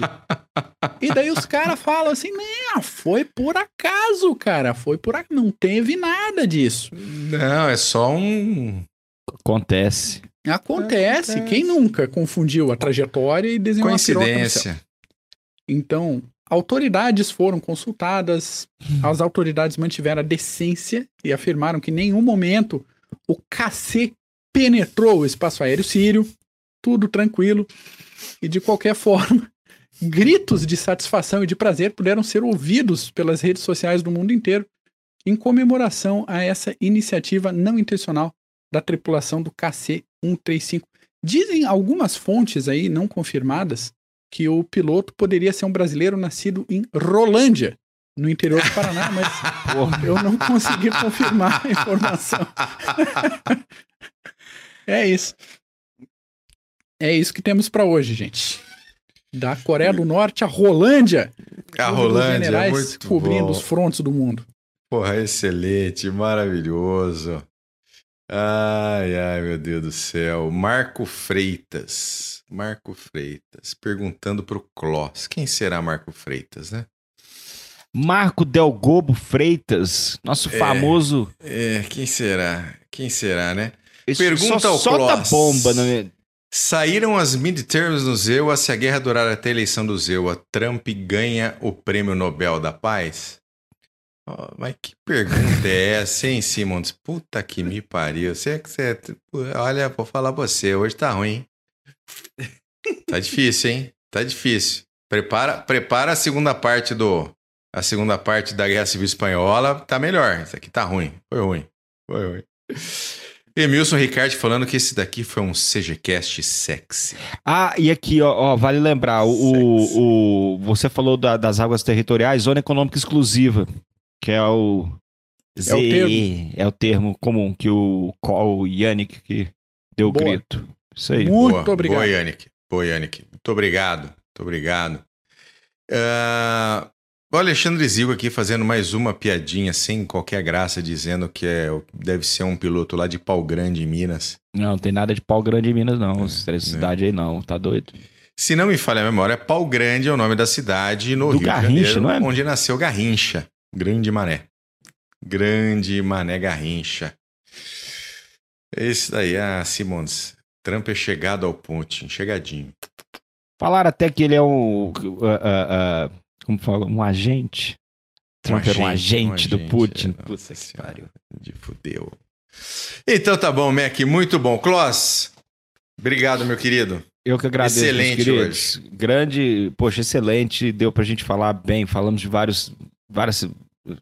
E daí os caras falam assim: não, foi por acaso, cara. Foi por acaso. Não teve nada disso. Não, é só um. Acontece. Acontece. Acontece. Quem nunca confundiu a trajetória e desenhou Coincidência. Então, autoridades foram consultadas, as autoridades mantiveram a decência e afirmaram que em nenhum momento o KC penetrou o espaço aéreo sírio, tudo tranquilo, e de qualquer forma, gritos de satisfação e de prazer puderam ser ouvidos pelas redes sociais do mundo inteiro em comemoração a essa iniciativa não intencional da tripulação do KC-135. Dizem algumas fontes aí não confirmadas que o piloto poderia ser um brasileiro nascido em Rolândia, no interior do Paraná, mas eu não consegui confirmar a informação. é isso. É isso que temos para hoje, gente. Da Coreia do Norte, a Rolândia. A Rolândia, é muito cobrindo bom. os frontes do mundo. Porra, excelente, maravilhoso. Ai, ai, meu Deus do céu. Marco Freitas. Marco Freitas. Perguntando pro Kloss. Quem será Marco Freitas, né? Marco Del Gobo Freitas, nosso É. famoso. É, quem será? Quem será, né? Esse Pergunta só ao solta Kloss. bomba, né? Saíram as midterms no ZEUA. Se a guerra durar até a eleição do ZEUA, Trump ganha o prêmio Nobel da Paz? Ó, mas que pergunta é essa, hein, Simons? Puta que me pariu. Você, você, olha, vou falar pra você, hoje tá ruim. Tá difícil, hein? Tá difícil. Prepara, prepara a segunda parte do. A segunda parte da Guerra Civil Espanhola. Tá melhor. Isso aqui tá ruim. Foi ruim. Foi ruim. Emilson Ricardo falando que esse daqui foi um CGCast sexy. Ah, e aqui, ó, ó, vale lembrar, o, o, o- você falou da- das águas territoriais, zona econômica exclusiva, que é o ZE, É o termo. é o termo comum que o, o Yannick que deu o grito. Isso aí. Muito Boa, obrigado. Boa, Yannick. Boa, Yannick. Muito obrigado. Muito obrigado. Ah, o Alexandre Zigo aqui fazendo mais uma piadinha sem qualquer graça, dizendo que é, deve ser um piloto lá de Pau Grande, em Minas. Não, não tem nada de pau grande em Minas, não. É, Essa cidade aí não, tá doido? Se não me falha a memória, Pau Grande é o nome da cidade no Do Rio Garrincha, de Janeiro, não é? onde nasceu Garrincha. Grande Mané. Grande Mané Garrincha. Esse daí, ah, Simons. Trump é chegado ao Putin, chegadinho. Falaram até que ele é um. ah, ah, ah, como fala? Um agente. Trump era um agente, do agente, Putin. é, Puta que pariu. De fudeu. Então tá bom, Mac, muito bom. Kloss, obrigado, meu querido. Eu que agradeço, Excelente queridos. Grande, poxa, excelente. Deu pra gente falar bem. Falamos de vários, várias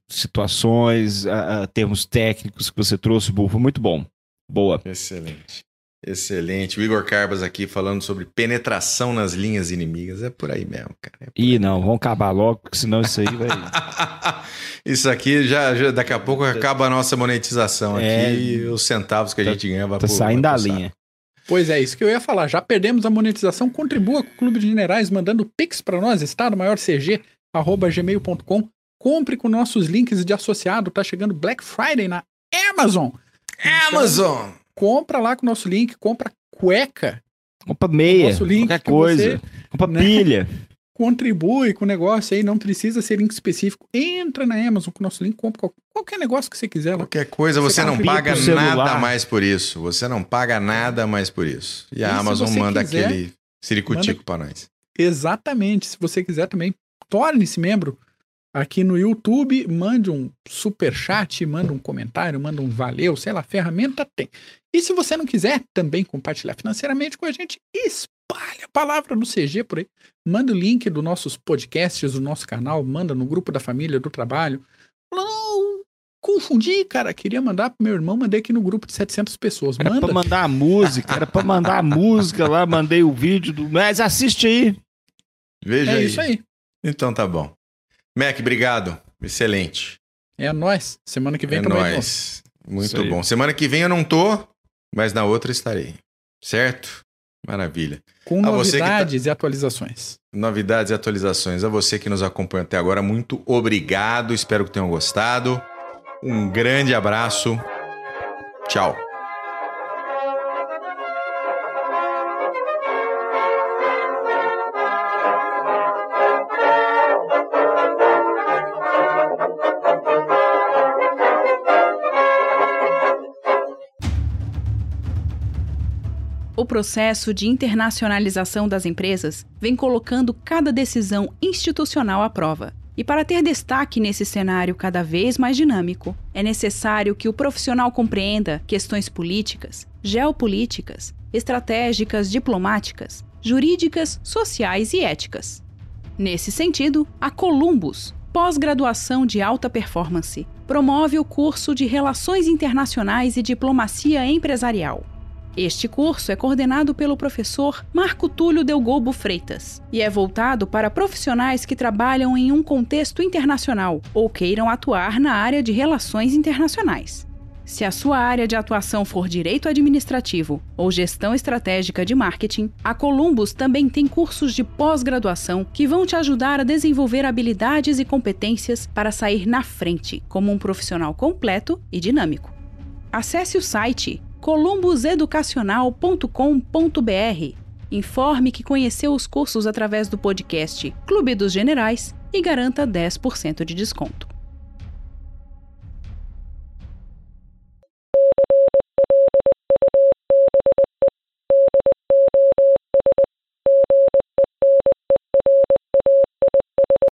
situações, ah, ah, termos técnicos que você trouxe, Bu. Foi muito bom. Boa. Excelente. Excelente. O Igor Carbas aqui falando sobre penetração nas linhas inimigas. É por aí mesmo, cara. É por Ih, não, vamos acabar logo, porque senão isso aí vai. Isso aqui já, já- daqui a pouco acaba a nossa monetização É. aqui e os centavos que a Tá- gente ganha vai tá pro- saindo vai da saco. linha. Pois é, isso que eu ia falar. Já perdemos a monetização. Contribua com o Clube de Minerais mandando pix para nós, estado maior CG, arroba gmail.com. Compre com nossos links de associado. Tá chegando Black Friday na Amazon. Amazon! Compra lá com o nosso link, compra cueca, Compra meia, Nosso link qualquer que coisa. você, Compra né? pilha. contribui com o negócio aí, não precisa ser link específico. Entra na Amazon com o nosso link, compra qual- qualquer negócio que você quiser lá. Qualquer coisa, você Você não paga nada mais por isso. Você não paga nada mais por isso. E E a Amazon manda quiser, aquele ciricutico pra nós. Exatamente. Se você quiser também, torne-se membro aqui no YouTube, mande um super chat, manda um comentário, manda um valeu, sei lá, ferramenta tem. E se você não quiser também compartilhar financeiramente com a gente, espalhe a palavra do CG por aí. Manda o link dos nossos podcasts, do nosso canal, manda no grupo da família, do trabalho. Não, confundi, cara, queria mandar pro meu irmão, mandei aqui no grupo de 700 pessoas. Era Manda. pra mandar a música, era pra mandar a música lá, mandei o vídeo do. Mas assiste aí. Veja É aí. isso aí. Então tá bom. Mac, obrigado. Excelente. É nóis. Semana que vem é também. tô. nóis. Muito bom. Semana que vem eu não tô, mas na outra estarei. Certo? Maravilha. Com A tá- novidades e atualizações. Novidades e atualizações. A você que nos acompanha até agora, muito obrigado. Espero que tenham gostado. Um grande abraço. Tchau. O processo de internacionalização das empresas vem colocando cada decisão institucional à prova. E para ter destaque nesse cenário cada vez mais dinâmico, é necessário que o profissional compreenda questões políticas, geopolíticas, estratégicas, diplomáticas, jurídicas, sociais e éticas. Nesse sentido, a Columbus, pós-graduação de alta performance, promove o curso de Relações Internacionais e Diplomacia Empresarial. Este curso é coordenado pelo professor Marco Túlio Delgobo Freitas e é voltado para profissionais que trabalham em um contexto internacional ou queiram atuar na área de relações internacionais. Se a sua área de atuação for direito administrativo ou gestão estratégica de marketing, a Columbus também tem cursos de pós-graduação que vão te ajudar a desenvolver habilidades e competências para sair na frente como um profissional completo e dinâmico. Acesse o site columbuseducacional.com.br. Informe que conheceu os cursos através do podcast Clube dos Generais e garanta 10% de desconto.